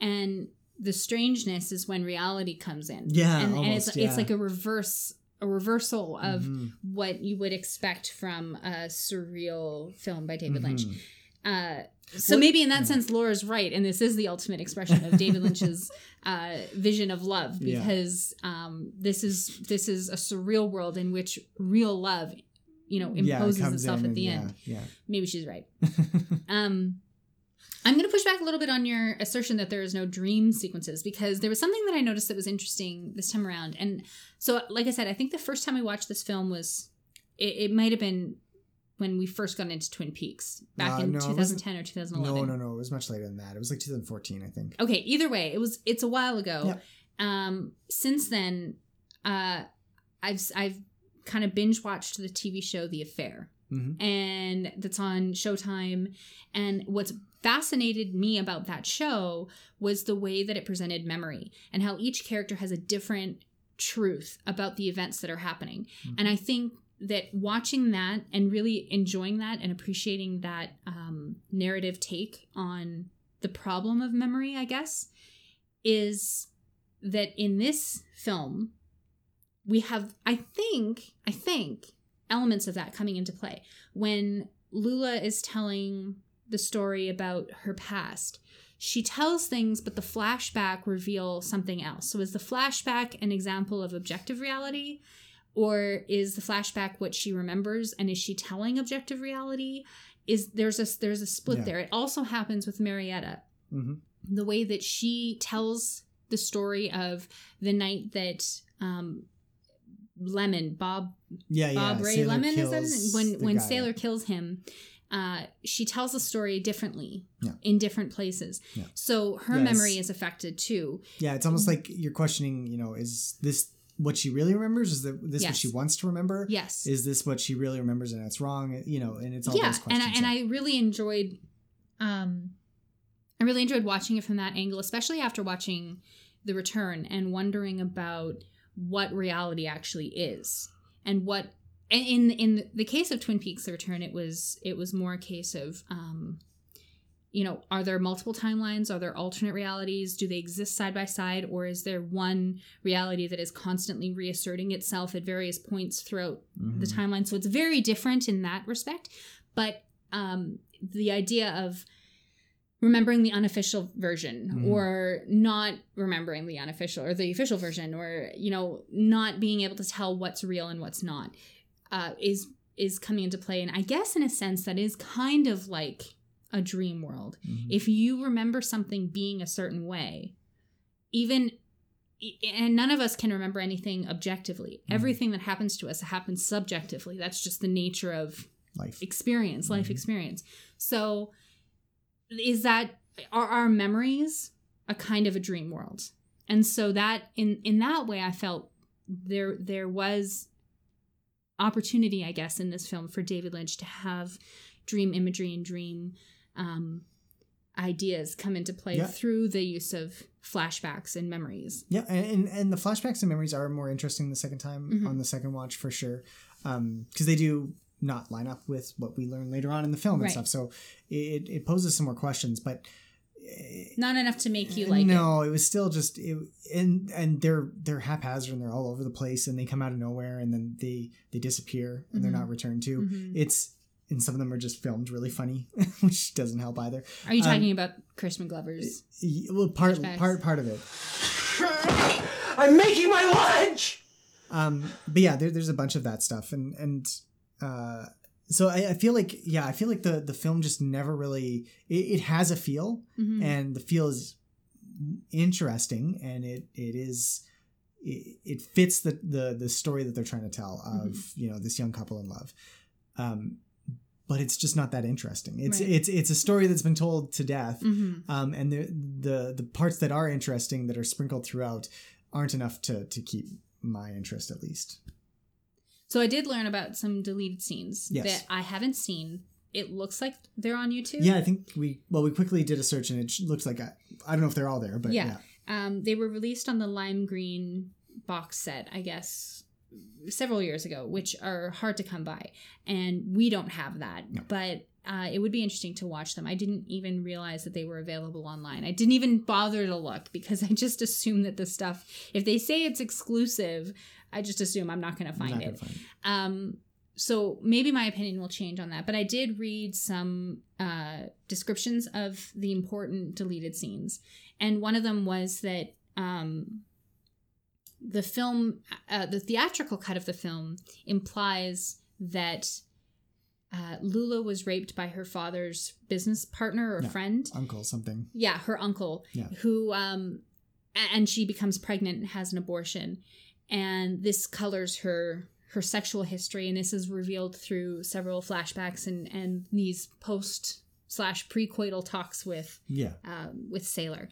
and the strangeness is when reality comes in. Yeah, and, and it's yeah. it's like a reverse a reversal of Mhm. what you would expect from a surreal film by David Lynch. Mhm. Uh, so Well- maybe in that yeah. sense, Laura's right, and this is the ultimate expression of David Lynch's uh, vision of love, Yeah. because um, this is this is a surreal world in which real love, you know, Yeah, it imposes itself at the yeah, end. Yeah. Maybe she's right. Um, I'm going to push back a little bit on your assertion that there is no dream sequences because there was something that I noticed that was interesting this time around. And so, like I said, I think the first time I watched this film was it, it might have been when we first got into Twin Peaks back Uh, in no, 2010 or 2011. No, no, no. It was much later than that. It was like 2014, I think. Okay, either way, it was it's a while ago. Yep. Um, since then, uh, I've I've kind of binge watched the TV show The Affair, Mhm. and that's on Showtime. And what's fascinated me about that show was the way that it presented memory and how each character has a different truth about the events that are happening. Mhm. And I think that watching that and really enjoying that and appreciating that um, narrative take on the problem of memory, I guess, is that in this film, we have, I think, I think, elements of that coming into play. When Lula is telling the story about her past, she tells things, but the flashback reveal something else. So is the flashback an example of objective reality? Or is the flashback what she remembers and is she telling objective reality? Is there's a there's a split Yeah. there. It also happens with Marietta Mhm. the way that she tells the story of the night that um, Lemon Bob Yeah, yeah. Bob Ray Sailor Lemon is that when when guy, Sailor kills him. Uh, she tells the story differently Yeah. in different places, Yeah. so her Yes. memory is affected too. Yeah, it's almost like you're questioning. You know, is this what she really remembers? Is that this what she wants to remember? Yes, Is this what she really remembers and it's wrong? You know, and it's all yeah, those and questions. I, and I really enjoyed, um, I really enjoyed watching it from that angle, especially after watching The Return and wondering about what reality actually is and what. In in the case of Twin Peaks: The Return, it was it was more a case of um, you know, are there multiple timelines? Are there alternate realities? Do they exist side by side? Or is there one reality that is constantly reasserting itself at various points throughout the timeline? So it's very different in that respect. But um, the idea of remembering the unofficial version Mhm. or not remembering the unofficial or the official version or you know not being able to tell what's real and what's not uh, is is coming into play and i guess in a sense that is kind of like a dream world Mhm. if you remember something being a certain way even and none of us can remember anything objectively Mhm. everything that happens to us happens subjectively that's just the nature of life. experience life Mhm. experience so is that are our memories a kind of a dream world and so that in in that way i felt there there was opportunity i guess in this film for david lynch to have dream imagery and dream um ideas come into play Yeah. through the use of flashbacks and memories Yeah, and, and and the flashbacks and memories are more interesting the second time Mhm. on the second watch for sure, because they do not line up with what we learn later on in the film and stuff. So it it poses some more questions, but not enough to make you like no, it. was still just it, and and they're they're haphazard and they're all over the place and they come out of nowhere and then they they disappear and they're Mhm. not returned to. Mhm. It's and some of them are just filmed really funny, which doesn't help either. are you Um, talking about Crispin Glover's Y- Well, part Flashbacks. part part of it. I'm making my lunch! Um, but yeah, there, there's a bunch of that stuff, and and uh, so I, I feel like yeah, I feel like the the film just never really it, it has a feel, Mhm. and the feel is interesting, and it it is it, it fits the the the story that they're trying to tell of Mm-hmm. you know this young couple in love. Um, but it's just not that interesting. It's Right. it's it's a story that's been told to death, Mhm. um, and the the the parts that are interesting that are sprinkled throughout aren't enough to to keep my interest at least. So I did learn about some deleted scenes Yes. that I haven't seen. It looks like they're on YouTube. Yeah, I think we well we quickly did a search and it looks like I, I don't know if they're all there, but yeah, Yeah. Um, they were released on the lime green box set, I guess, several years ago, which are hard to come by, and we don't have that. No. But uh, it would be interesting to watch them. I didn't even realize that they were available online. I didn't even bother to look because I just assume that the stuff, if they say it's exclusive, I just assume I'm not going to find it. find it. Um, so maybe my opinion will change on that. But I did read some uh, descriptions of the important deleted scenes, and one of them was that um, the film, uh, the theatrical cut of the film, implies that uh, Lula was raped by her father's business partner or friend. Uncle something. Yeah, her uncle, Yeah. who um, and she becomes pregnant and has an abortion, and this colors her her sexual history, and this is revealed through several flashbacks and and these post slash precoital talks with Yeah, um, with Sailor.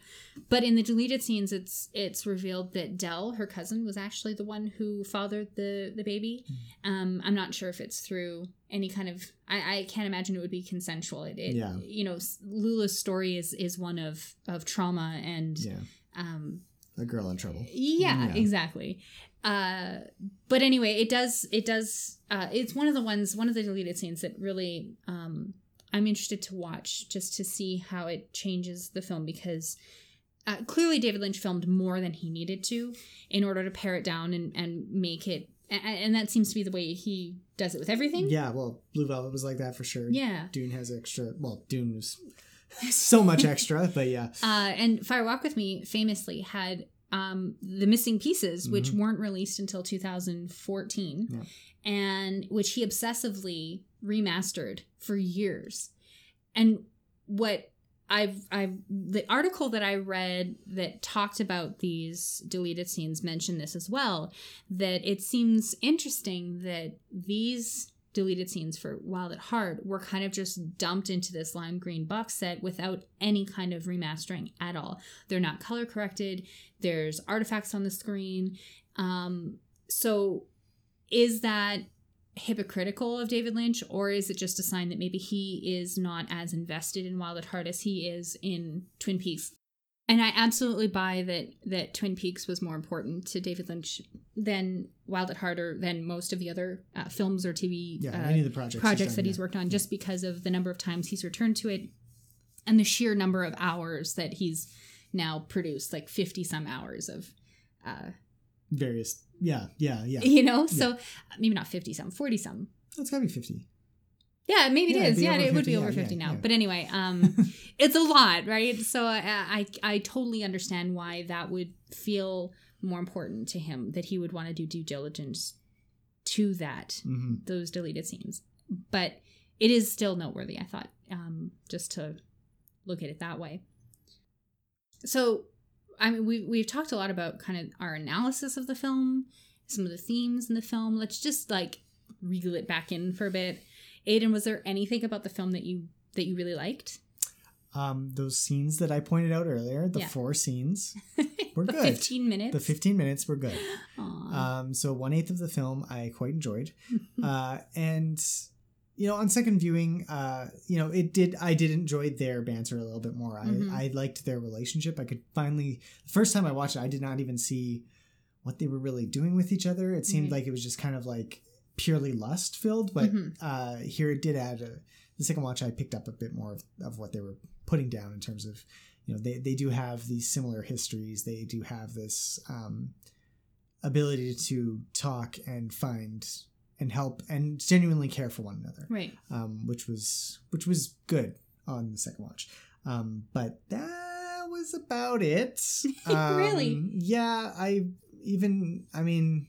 But in the deleted scenes, it's it's revealed that Dell, her cousin, was actually the one who fathered the the baby. Um, I'm not sure if it's through any kind of. I, I can't imagine it would be consensual. It, it Yeah. you know, Lula's story is is one of of trauma and yeah, um, a girl in trouble. yeah, Yeah. exactly. Uh, but anyway, it does. It does. Uh, it's one of the ones, one of the deleted scenes that really um, I'm interested to watch just to see how it changes the film because uh, clearly David Lynch filmed more than he needed to in order to pare it down and and make it. And, and that seems to be the way he does it with everything. Yeah, well, Blue Velvet was like that for sure. Yeah. Dune has extra. Well, Dune was so much extra, but yeah, Uh, and Fire Walk with Me famously had um, the missing pieces, which Mhm. weren't released until 2014, Yeah. and which he obsessively remastered for years. And what I've, I've, the article that I read that talked about these deleted scenes mentioned this as well. That it seems interesting that these deleted scenes for Wild at Heart were kind of just dumped into this lime green box set without any kind of remastering at all. They're not color corrected. There's artifacts on the screen. Um, so is that hypocritical of David Lynch, or is it just a sign that maybe he is not as invested in Wild at Heart as he is in Twin Peaks? And I absolutely buy that that Twin Peaks was more important to David Lynch than Wild at Heart or than most of the other uh, films or TV yeah. uh, any of the projects. projects that he's worked on, just because of the number of times he's returned to it. and the sheer number of hours that he's now produced, like fifty some hours of. Uh, Various. Yeah, yeah, yeah. you know, so maybe not fifty some, forty some. It's gotta be fifty. Yeah, maybe Yeah, it is. Yeah, it would be over yeah, 50 now. But anyway, um it's a lot, right? So I, I I totally understand why that would feel more important to him that he would want to do due diligence to that hmm those deleted scenes. But it is still noteworthy, I thought, um just to look at it that way. So, I mean, we we've talked a lot about kind of our analysis of the film, some of the themes in the film. Let's just like reel it back in for a bit. Aiden, was there anything about the film that you that you really liked? Um, those scenes that I pointed out earlier, the Yeah. four scenes, We're the good. fifteen minutes. the fifteen minutes were good. Um, so one eighth of the film I quite enjoyed, uh, and you know, on second viewing, uh, you know, it did. I did enjoy their banter a little bit more. I, Mhm. I liked their relationship. I could finally, the first time I watched it, I did not even see what they were really doing with each other. It seemed Right. like it was just kind of like purely lust filled. But Mhm. uh, here it did add a. The second watch, I picked up a bit more of, of what they were putting down in terms of, you know, they they do have these similar histories. They do have this. Um, ability to talk and find and help and genuinely care for one another right. um, which was which was good on the second watch um, but that was about it um, Really? yeah i even i mean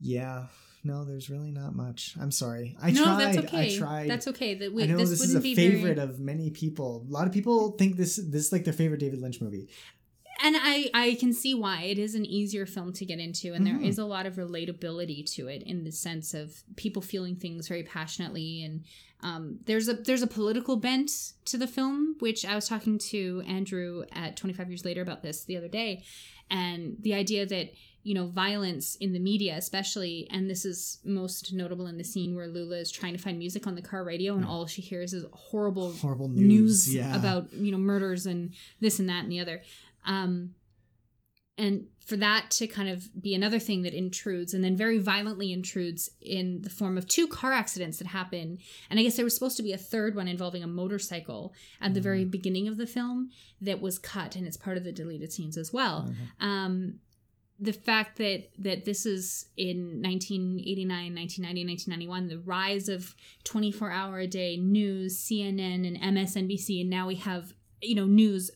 yeah no there's really not much i'm sorry i no, tried that's okay. i tried That's okay. That we, I know this, this, wouldn't is a favorite very... of many people. A lot of people think this this is like their favorite David Lynch movie. And I I can see why it is an easier film to get into, and there Mhm. is a lot of relatability to it in the sense of people feeling things very passionately, and um, there's a there's a political bent to the film, which I was talking to Andrew at 25 years later about this the other day, and the idea that you know violence in the media especially and this is most notable in the scene where lula is trying to find music on the car radio and all she hears is horrible Horrible news, news, yeah. about you know murders and this and that and the other um and for that to kind of be another thing that intrudes and then very violently intrudes in the form of two car accidents that happen. And i guess there was supposed to be a third one involving a motorcycle at the very beginning of the film that was cut and it's part of the deleted scenes as well. Um the fact that that this is in 1989 1990 1991 the rise of 24 hour a day news cnn and msnbc and now we have you know news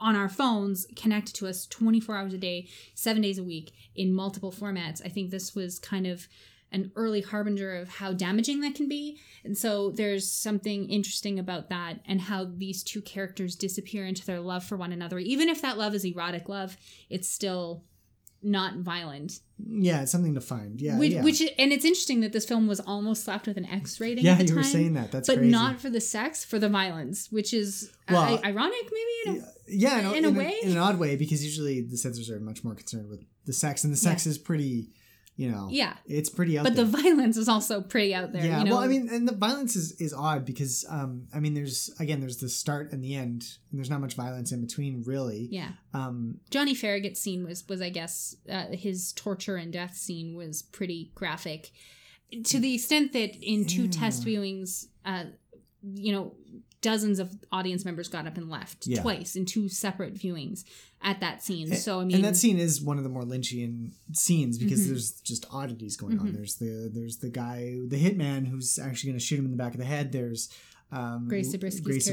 on our phones connected to us 24 hours a day seven days a week in multiple formats. I think this was kind of an early harbinger of how damaging that can be. And so there's something interesting about that and how these two characters disappear into their love for one another. Even if that love is erotic love it's still not violent Yeah, it's something to find. Yeah, which, yeah. which and it's interesting that this film was almost slapped with an x rating yeah, you time were saying that. That's but crazy. not for the sex for the violence which is uh, Well, ironic maybe you know? yeah, in, in a in way? in an odd way, because usually the censors are much more concerned with the sex, and the sex is pretty, you know, Yeah. it's pretty out but there. the violence is also pretty out there yeah, you know well, I mean, and the violence is, is odd because, um, I mean, there's again, there's the start and the end, and there's not much violence in between, really. yeah Um, Johnny Farragut's scene was was I guess uh, his torture and death scene was pretty graphic, to the extent that in two Yeah. test viewings, uh, you know, dozens of audience members got up and left Yeah. twice in two separate viewings at that scene. So I mean, and that scene is one of the more Lynchian scenes because Mhm. there's just oddities going on. Mhm. There's the there's the guy, the hitman, who's actually going to shoot him in the back of the head. There's um, Grace Zabriskie's Grace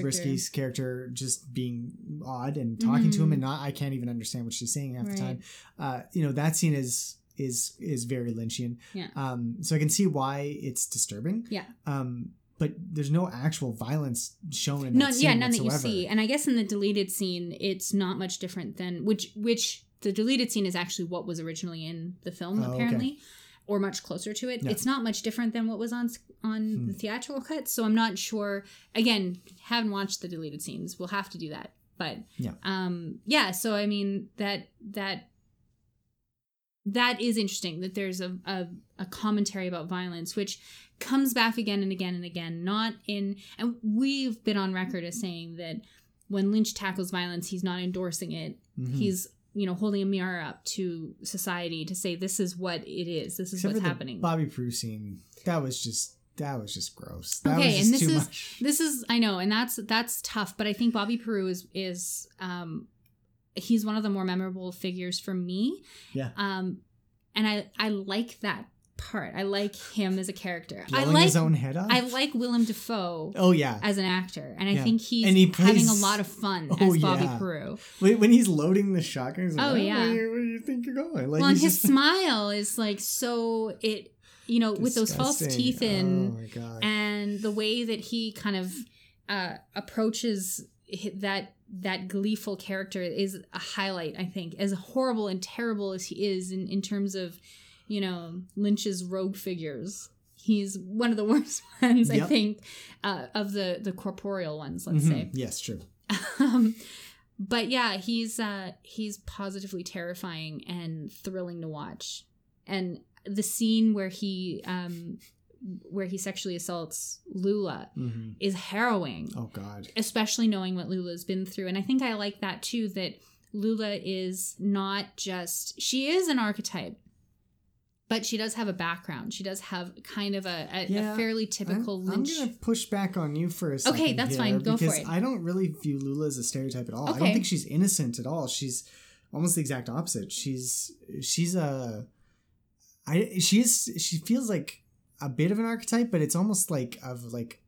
character. Character just being odd and talking to him, Mhm. and not I can't even understand what she's saying half Right. the time. Uh, you know that scene is is is very Lynchian. Yeah. Um, so I can see why it's disturbing. yeah, Um, but there's no actual violence shown in scene yeah, none that you see. And I guess in the deleted scene, it's not much different than which which the deleted scene is actually what was originally in the film, Oh, okay. apparently, or much closer to it. Yeah. It's not much different than what was on on Hmm. the theatrical cut. So I'm not sure. Again, haven't watched the deleted scenes. We'll have to do that. But Yeah. um, yeah. So I mean that that that is interesting that there's a, a, a commentary about violence which comes back again and again and again not in and we've been on record as saying that when lynch tackles violence he's not endorsing it Mhm. he's you know holding a mirror up to society to say this is what it is this is Except what's happening Bobby Peru scene, that was just that was just gross. That okay, was just and this too is much. this is I know, and that's that's tough. But I think Bobby Peru is is um he's one of the more memorable figures for me. Yeah. Um, and I I like that part. I like him as a character. I like his own head off. I like Willem Dafoe Oh yeah. as an actor, and I Yeah. think he's And he having a lot of fun Oh, as Bobby yeah. Peru. When he's loading the shotgun, like, Oh, "Oh, yeah. Where do, you, where do you think you're going? Like well, and his just smile is like so it you know with those false teeth in. Oh my god. and the way that he kind of uh, approaches that that gleeful character is a highlight i think as horrible and terrible as he is in, in terms of you know lynch's rogue figures he's one of the worst ones i think uh, of the the corporeal ones let's Mhm. say Yes, true. um, but yeah, he's uh, he's positively terrifying and thrilling to watch. And the scene where he um, where he sexually assaults Lula hmm is harrowing, Oh god. especially knowing what Lula's been through. And I think I like that too. That Lula is not just she is an archetype. But she does have a background. She does have kind of a, a, Yeah, a fairly I'm, typical I'm gonna push back on you for a second. Okay, that's fine. Go for because it. I don't really view Lula as a stereotype at all. Okay. I don't think she's innocent at all. She's almost the exact opposite. She's she's a I she is she feels like a bit of an archetype, but it's almost like of like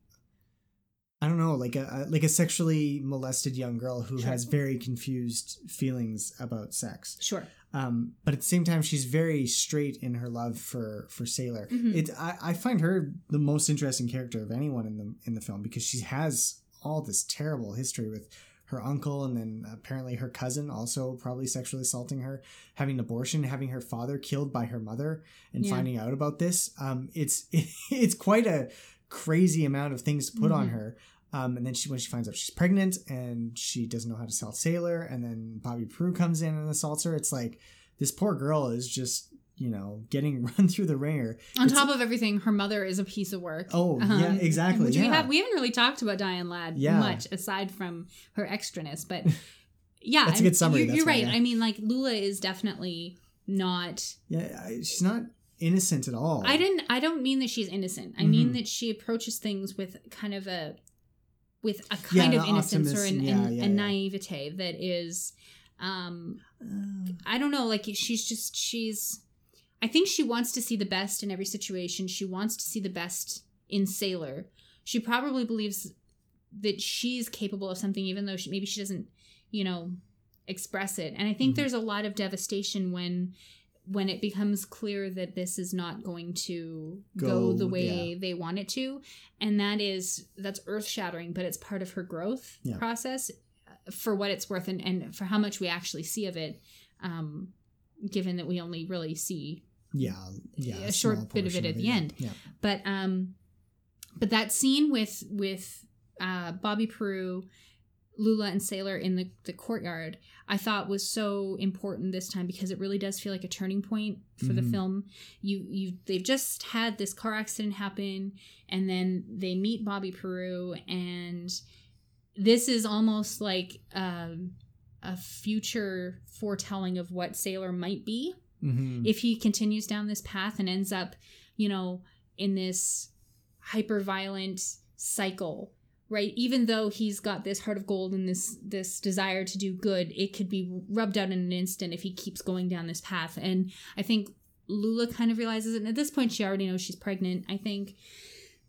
I don't know, like a, like a sexually molested young girl who Sure. has very confused feelings about sex. sure. Um, but at the same time, she's very straight in her love for for Sailor. Mhm. It I, I find her the most interesting character of anyone in the in the film because she has all this terrible history with her uncle and then apparently her cousin also probably sexually assaulting her, having an abortion, having her father killed by her mother, and Yeah. finding out about this. Um, it's it's quite a crazy amount of things to put on Mhm. her. Um, and then she when she finds out she's pregnant and she doesn't know how to sell sailor, and then Bobby Peru comes in and assaults her. It's like this poor girl is just you know getting run through the ringer. On It's- top of everything, her mother is a piece of work. Um, Oh, yeah, exactly, Which we have we haven't really talked about Diane Ladd Yeah. much aside from her extraness, but yeah, That's a good summary, You're, you're why, right. yeah. I mean, like Lula is definitely not. yeah, she's not innocent at all. I didn't. I don't mean that she's innocent. I mean Mhm. that she approaches things with kind of a with a Yeah, kind of innocence or an, yeah, an- yeah, a yeah. naivete that is um Uh, I don't know, like she's just she's I think she wants to see the best in every situation. She wants to see the best in Sailor. She probably believes that she's capable of something even though she, maybe she doesn't, you know, express it. And I think Mhm. there's a lot of devastation when when it becomes clear that this is not going to go, Go, the way they want it to and that is that's earth-shattering but it's part of her growth Yeah. process uh, for what it's worth and, and for how much we actually see of it um, given that we only really see yeah, yeah, a short bit of it at the yeah. end. Yeah, but um but that scene with with uh bobby peru lula and sailor in the, the courtyard i thought was so important this time because it really does feel like a turning point for the Mhm. film you you they've just had this car accident happen and then they meet bobby peru and this is almost like um a future foretelling of what sailor might be Mhm. if he continues down this path and ends up, you know, in this hyper violent cycle, right? Even though he's got this heart of gold and this this desire to do good, it could be rubbed out in an instant if he keeps going down this path. And I think Lula kind of realizes it. And at this point, she already knows she's pregnant. I think.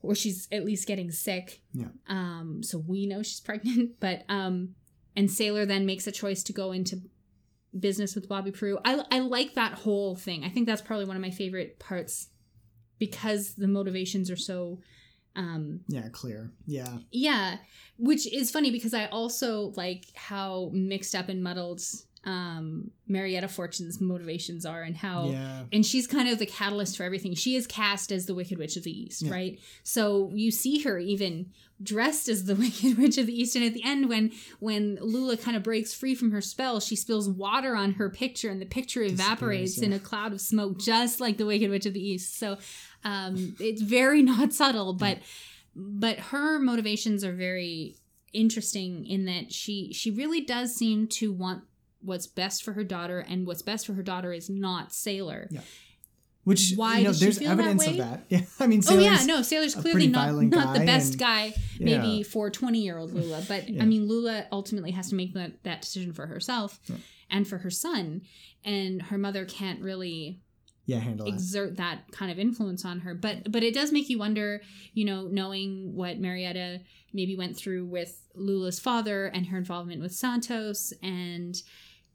Or she's at least getting sick. Yeah. Um, so we know she's pregnant. But um and Sailor then makes a choice to go into business with Bobby Peru. I, I like that whole thing. I think that's probably one of my favorite parts because the motivations are so um yeah, clear. Yeah, yeah, which is funny because I also like how mixed up and muddled um Marietta Fortune's motivations are and how yeah, and she's kind of the catalyst for everything. She is cast as the Wicked Witch of the East, Yeah. right? So you see her even dressed as the Wicked Witch of the East, and at the end, when when Lula kind of breaks free from her spell, she spills water on her picture, and the picture evaporates yeah. in a cloud of smoke, just like the Wicked Witch of the East. So um, it's very not subtle, but but her motivations are very interesting in that she she really does seem to want what's best for her daughter and what's best for her daughter is not sailor Yeah. Which Why you know, does she there's feel evidence that of way? that. Yeah, I mean, Oh yeah, no, Sailor's clearly not not the best and- guy, maybe Yeah. for twenty year old Lula. But Yeah. I mean, Lula ultimately has to make that, that decision for herself and for her son, and her mother can't really Yeah, handle that. exert that kind of influence on her. But but it does make you wonder, you know, knowing what Marietta maybe went through with Lula's father and her involvement with Santos, and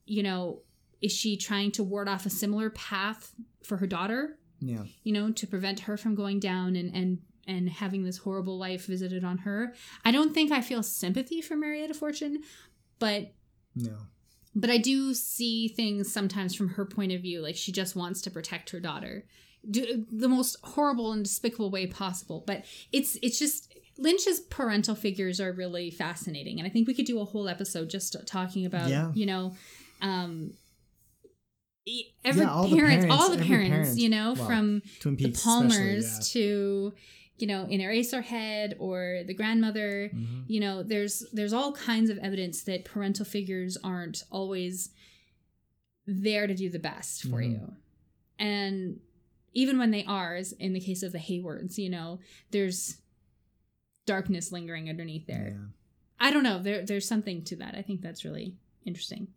you know, is she trying to ward off a similar path for her daughter? Yeah. you know, to prevent her from going down and and and having this horrible life visited on her. I don't think I feel sympathy for Marietta Fortune, but No. But I do see things sometimes from her point of view, like she just wants to protect her daughter, do, the most horrible and despicable way possible. But it's it's just Lynch's parental figures are really fascinating, and I think we could do a whole episode just talking about Yeah. you know. Um, Every Yeah, all the parent, all parents, the every parents, parent. you know, Well, from the Palmers especially, to you know in Eraserhead or the grandmother. Mhm. You know, there's there's all kinds of evidence that parental figures aren't always there to do the best for Mhm. you, and even when they are, as in the case of the Haywards, you know, there's darkness lingering underneath there. Yeah. I don't know. There, there's something to that. I think that's really interesting.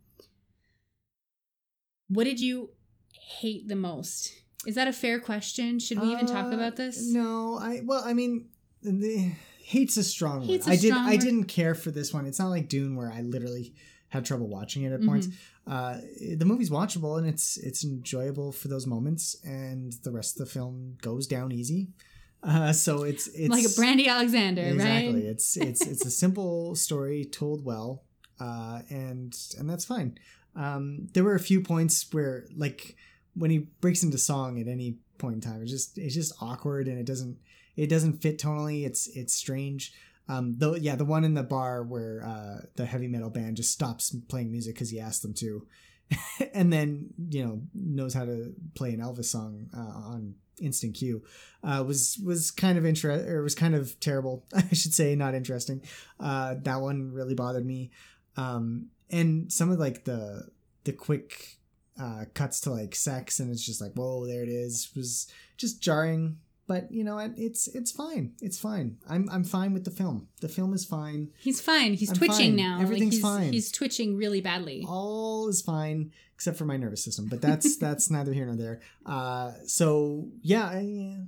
What did you hate the most? Is that a fair question? Should we even talk Uh, about this? No, I well, I mean, the hate's a strong Hate's word. a I did I didn't care for this one. It's not like Dune where I literally had trouble watching it at points. Mm-hmm. Uh, the movie's watchable and it's it's enjoyable for those moments, and the rest of the film goes down easy. Uh, so it's it's like a Brandy Alexander, right? exactly. right? It's it's it's a simple story told well, uh, and and that's fine. Um, there were a few points where like when he breaks into song at any point in time, it's just it's just awkward and it doesn't it doesn't fit tonally. It's it's strange. Um, though yeah, the one in the bar where uh, the heavy metal band just stops playing music because he asked them to, and then you know knows how to play an Elvis song uh, on instant cue uh, was was kind of interest or was kind of terrible I should say not interesting uh, that one really bothered me um, and some of like the the quick uh, cuts to like sex and it's just like whoa there it is was just jarring but you know what it's it's fine it's fine I'm I'm fine with the film the film is fine He's fine. He's I'm twitching fine. now. Everything's he's, fine. He's twitching really badly. all is fine except for my nervous system but that's that's neither here nor there uh so yeah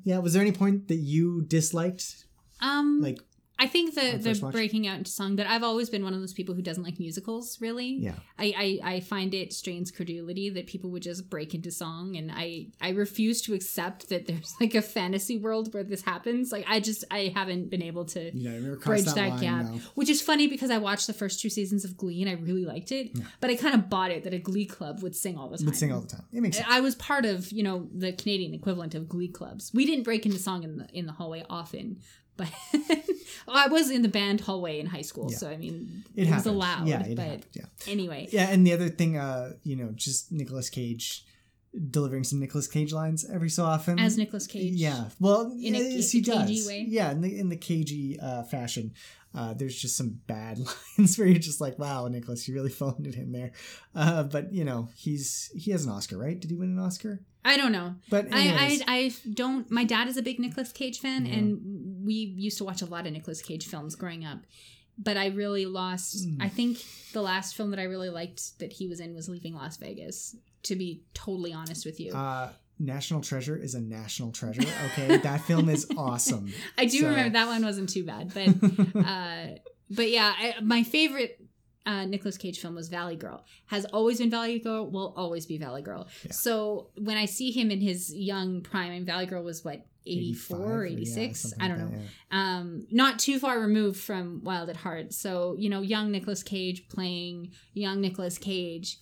yeah was there any point that you disliked Um, like I think the the watch? breaking out into song, but I've always been one of those people who doesn't like musicals. Really, yeah I, I I find it strains credulity that people would just break into song, and I I refuse to accept that there's like a fantasy world where this happens. Like I just I haven't been able to you know I never bridge that, that, line, gap, which is funny because I watched the first two seasons of Glee and I really liked it, yeah. but I kind of bought it that a Glee club would sing all the time. would sing all the time it makes sense I was part of you know the Canadian equivalent of Glee clubs. We didn't break into song in the in the hallway often, but I was in the band hallway in high school, Yeah. so I mean it, it, was allowed. yeah it but happened yeah anyway, yeah and the other thing uh you know just Nicolas Cage delivering some Nicolas Cage lines every so often as Nicolas Cage, Yeah, well, In a- yes, he does. way? Yeah, in the in the cagey uh, fashion. Uh, there's just some bad lines where you're just like, "Wow, Nicolas, you really phoned it in there." Uh, but you know, he's he has an Oscar, right? Did he win an Oscar? I don't know. But I, I I don't. My dad is a big Nicolas Cage fan, Yeah. and we used to watch a lot of Nicolas Cage films growing up. But I really lost. Mm. I think the last film that I really liked that he was in was Leaving Las Vegas. To be totally honest with you, uh, National Treasure is a national treasure. Okay, that film is awesome. I do so- remember that one wasn't too bad, but uh, but yeah, I, my favorite uh, Nicolas Cage film was Valley Girl. Has always been Valley Girl. Will always be Valley Girl. Yeah. So when I see him in his young prime, and Valley Girl was what 84 85 or or- yeah, 86 i don't like know that, yeah. um not too far removed from wild at heart so you know young nicolas cage playing young nicolas cage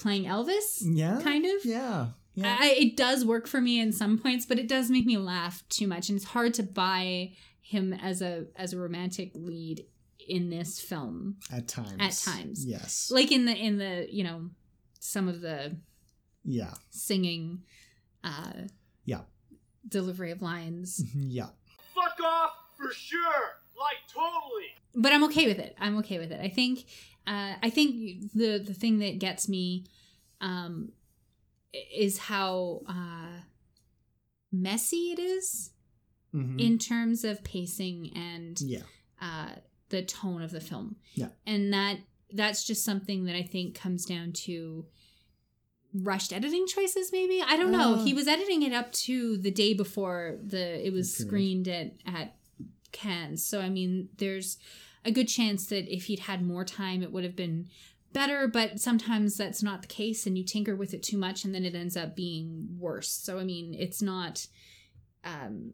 playing elvis Yeah, kind of Yeah, yeah. I, it does work for me in some points but it does make me laugh too much and it's hard to buy him as a as a romantic lead in this film at times. at times. Yes. like in the in the you know some of the yeah. singing uh Yeah. delivery of lines Yeah. Fuck off for sure. Like totally. but I'm okay with it. I'm okay with it. I think uh, I think the the thing that gets me um, is how uh, messy it is Mhm. in terms of pacing and yeah. uh, the tone of the film. Yeah. And that that's just something that I think comes down to rushed editing choices maybe. I don't know. Uh. he was editing it up to the day before the it was screened at at Cannes. So I mean there's a good chance that if he'd had more time it would have been better, but sometimes that's not the case and you tinker with it too much and then it ends up being worse. So I mean it's not um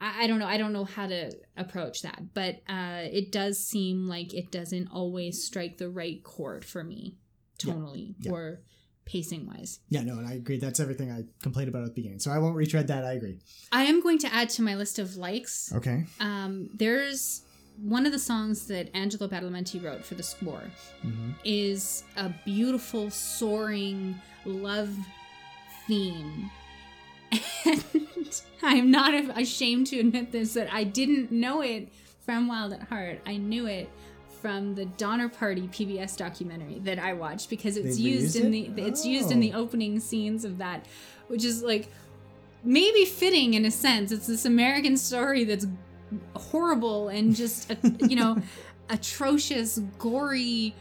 I, I don't know. I don't know how to approach that, but uh, it does seem like it doesn't always strike the right chord for me, Yeah. tonally Yeah. or pacing wise. Yeah, no, and I agree. That's everything I complained about at the beginning. So I won't retread that. I agree. I am going to add to my list of likes. Okay. Um, there's one of the songs that Angelo Badalamenti wrote for the score hmm is a beautiful soaring love theme. And I'm not ashamed to admit this that I didn't know it from Wild at Heart. I knew it from the Donner Party PBS documentary that I watched because it's They used in it? the it's used in the Oh. opening scenes of that, which is like maybe fitting in a sense. It's this American story that's horrible and just you know atrocious, gory,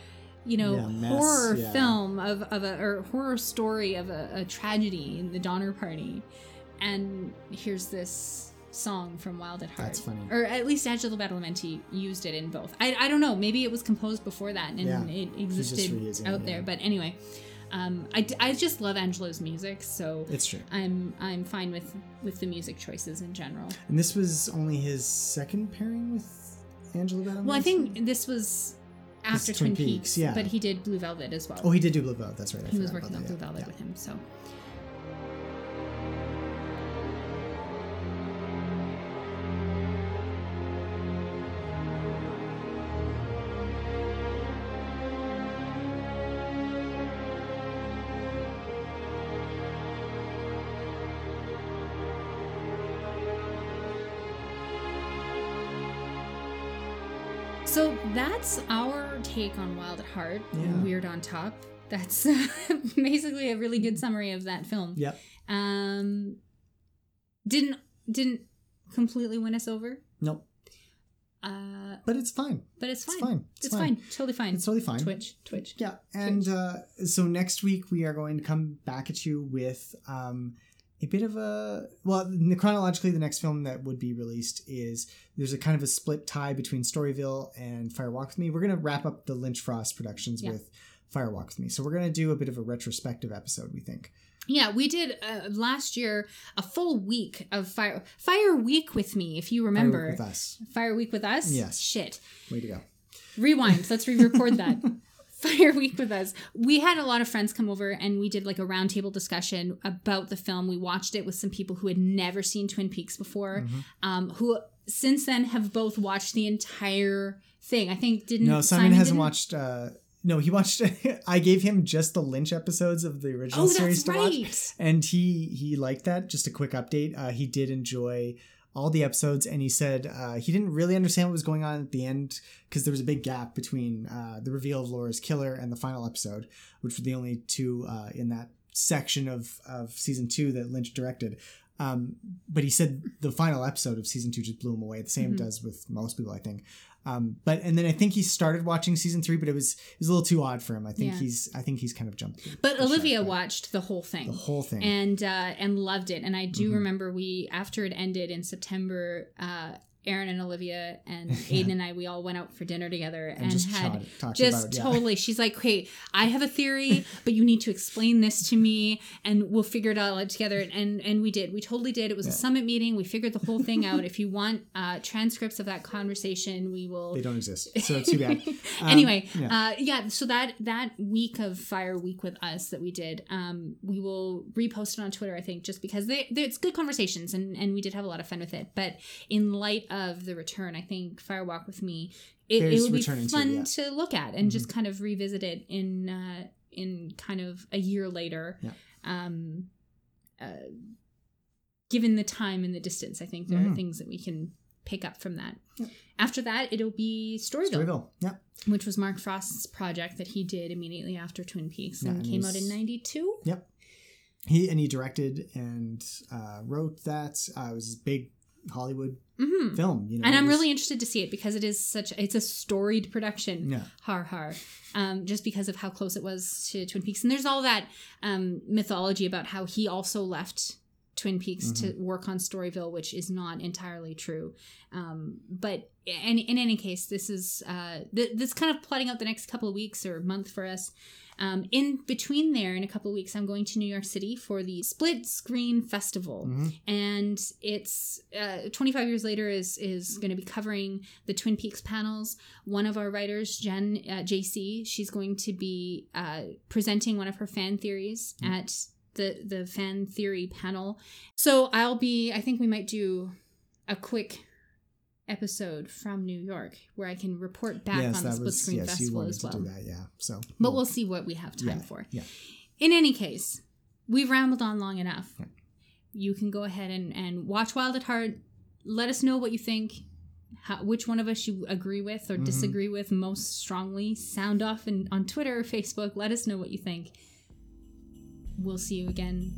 you know, Yeah, mess, horror yeah. film of, of a or horror story of a, a tragedy in the Donner Party, and here's this song from Wild at Heart. That's funny. Or at least Angelo Badalamenti used it in both. I, I don't know. Maybe it was composed before that and Yeah. it existed reusing it, out there. yeah. But anyway, um, I, I just love Angelo's music, so It's true. I'm I'm fine with with the music choices in general. And this was only his second pairing with Angelo Badalamenti? Well, I think this was after Twin Twin, Peaks, Peaks, yeah. but he did Blue Velvet as well. Oh, he did do Blue Velvet. That's right. I he was working on about Blue that, Velvet yeah. with him, so. That's our take on Wild at Heart Yeah. and Weird on Top. That's basically a really good summary of that film. Yep. Um, didn't didn't completely win us over, Nope. uh, But it's fine. but it's fine. It's fine. It's, It's fine. fine. Totally fine. It's totally fine. Twitch, Twitch. Yeah, and uh, so next week we are going to come back at you with um, a bit of a well, chronologically, the next film that would be released is there's a kind of a split tie between Storyville and Fire Walk with Me. We're going to wrap up the Lynch Frost productions Yeah. with Fire Walk with Me, so we're going to do a bit of a retrospective episode. We think. Yeah, we did uh, last year a full week of fire Fire Week with me, if you remember. Fire remember. with us. Fire Week with us. Yes. Shit. Way to go. Rewind. Let's re-record that. Fire Week with us. We had a lot of friends come over and we did like a roundtable discussion about the film. We watched it with some people who had never seen Twin Peaks before, Mm-hmm. um, who since then have both watched the entire thing. I think didn't No, Simon, hasn't didn't? watched. Uh, no, he watched. I gave him just the Lynch episodes of the original Oh, series to watch. and he he liked that just a quick update uh, he did enjoy all the episodes and he said uh, he didn't really understand what was going on at the end because there was a big gap between uh, the reveal of laura's killer and the final episode which were the only two uh, in that section of of season two that lynch directed. Um, but he said the final episode of season two just blew him away. The same Mhm. does with most people i think um, but and then I think he started watching season three, but it was it was a little too odd for him. I think Yeah. he's I think he's kind of jumped. But shark, Olivia watched the whole thing. the whole thing. and uh, and loved it. And I do Mhm. remember we after it ended in September, uh, Aaron and Olivia and Aiden and I we all went out for dinner together and, and, just had talked, talked just about it, yeah. totally. She's like, "Wait, I have a theory, but you need to explain this to me, and we'll figure it all out together." And and we did. We totally did. It was a summit meeting. We figured the whole thing out. if you want uh, transcripts of that conversation, we will They don't exist, so too bad. Um, anyway, yeah. uh, yeah. So that that week of Fire Week with us that we did, um, we will repost it on Twitter. I think just because they, they it's good conversations and and we did have a lot of fun with it. But in light of the return, I think Fire Walk with Me, it, it will be returning to, fun yeah. to look at and just kind of revisit it in uh, in kind of a year later. Yeah. Um, uh, given the time and the distance, I think there are Mhm. things that we can pick up from that. Yeah. After that, it'll be Storyville Storyville. Yeah. which was Mark Frost's project that he did immediately after Twin Peaks and and came out in 92. Yep. He and he directed and uh, wrote that. Uh, it was a big Hollywood film. You know, Mm-hmm. and I'm really interested to see it because it is such it's a storied production. Yeah. Har har. Um, just because of how close it was to Twin Peaks, and there's all that um, mythology about how he also left Twin Peaks to Mm-hmm. work on Storyville, which is not entirely true. Um, but in, in any case, this is uh, th- this kind of plotting out the next couple of weeks or month for us. Um, in between there, in a couple of weeks, I'm going to New York City for the Split Screen Festival, and it's uh, 25 years later is is going to be covering the Twin Peaks panels. One of our writers, Jen uh, JC, she's going to be uh, presenting one of her fan theories at the the fan theory panel. So I'll be. I think we might do a quick episode from New York where I can report back yes, on the Split was Screen yes. Festival as well to do that, yeah. So, but we'll see what we have time yeah, for. Yeah. In any case, we've rambled on long enough. You can go ahead and, and watch Wild at Heart. Let us know what you think. How, which one of us you agree with or mm-hmm. disagree with most strongly? Sound off in, on Twitter or Facebook. Let us know what you think. We'll see you again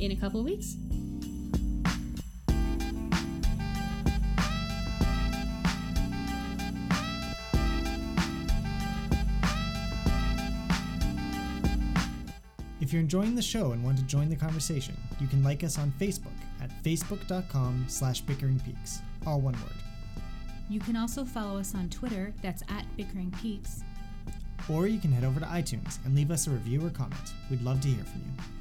in a couple of weeks. If you're enjoying the show and want to join the conversation, you can like us on Facebook at facebook.com slash bickeringpeaks, all one word. You can also follow us on Twitter. That's at Bickering Peaks. Or you can head over to iTunes and leave us a review or comment. We'd love to hear from you.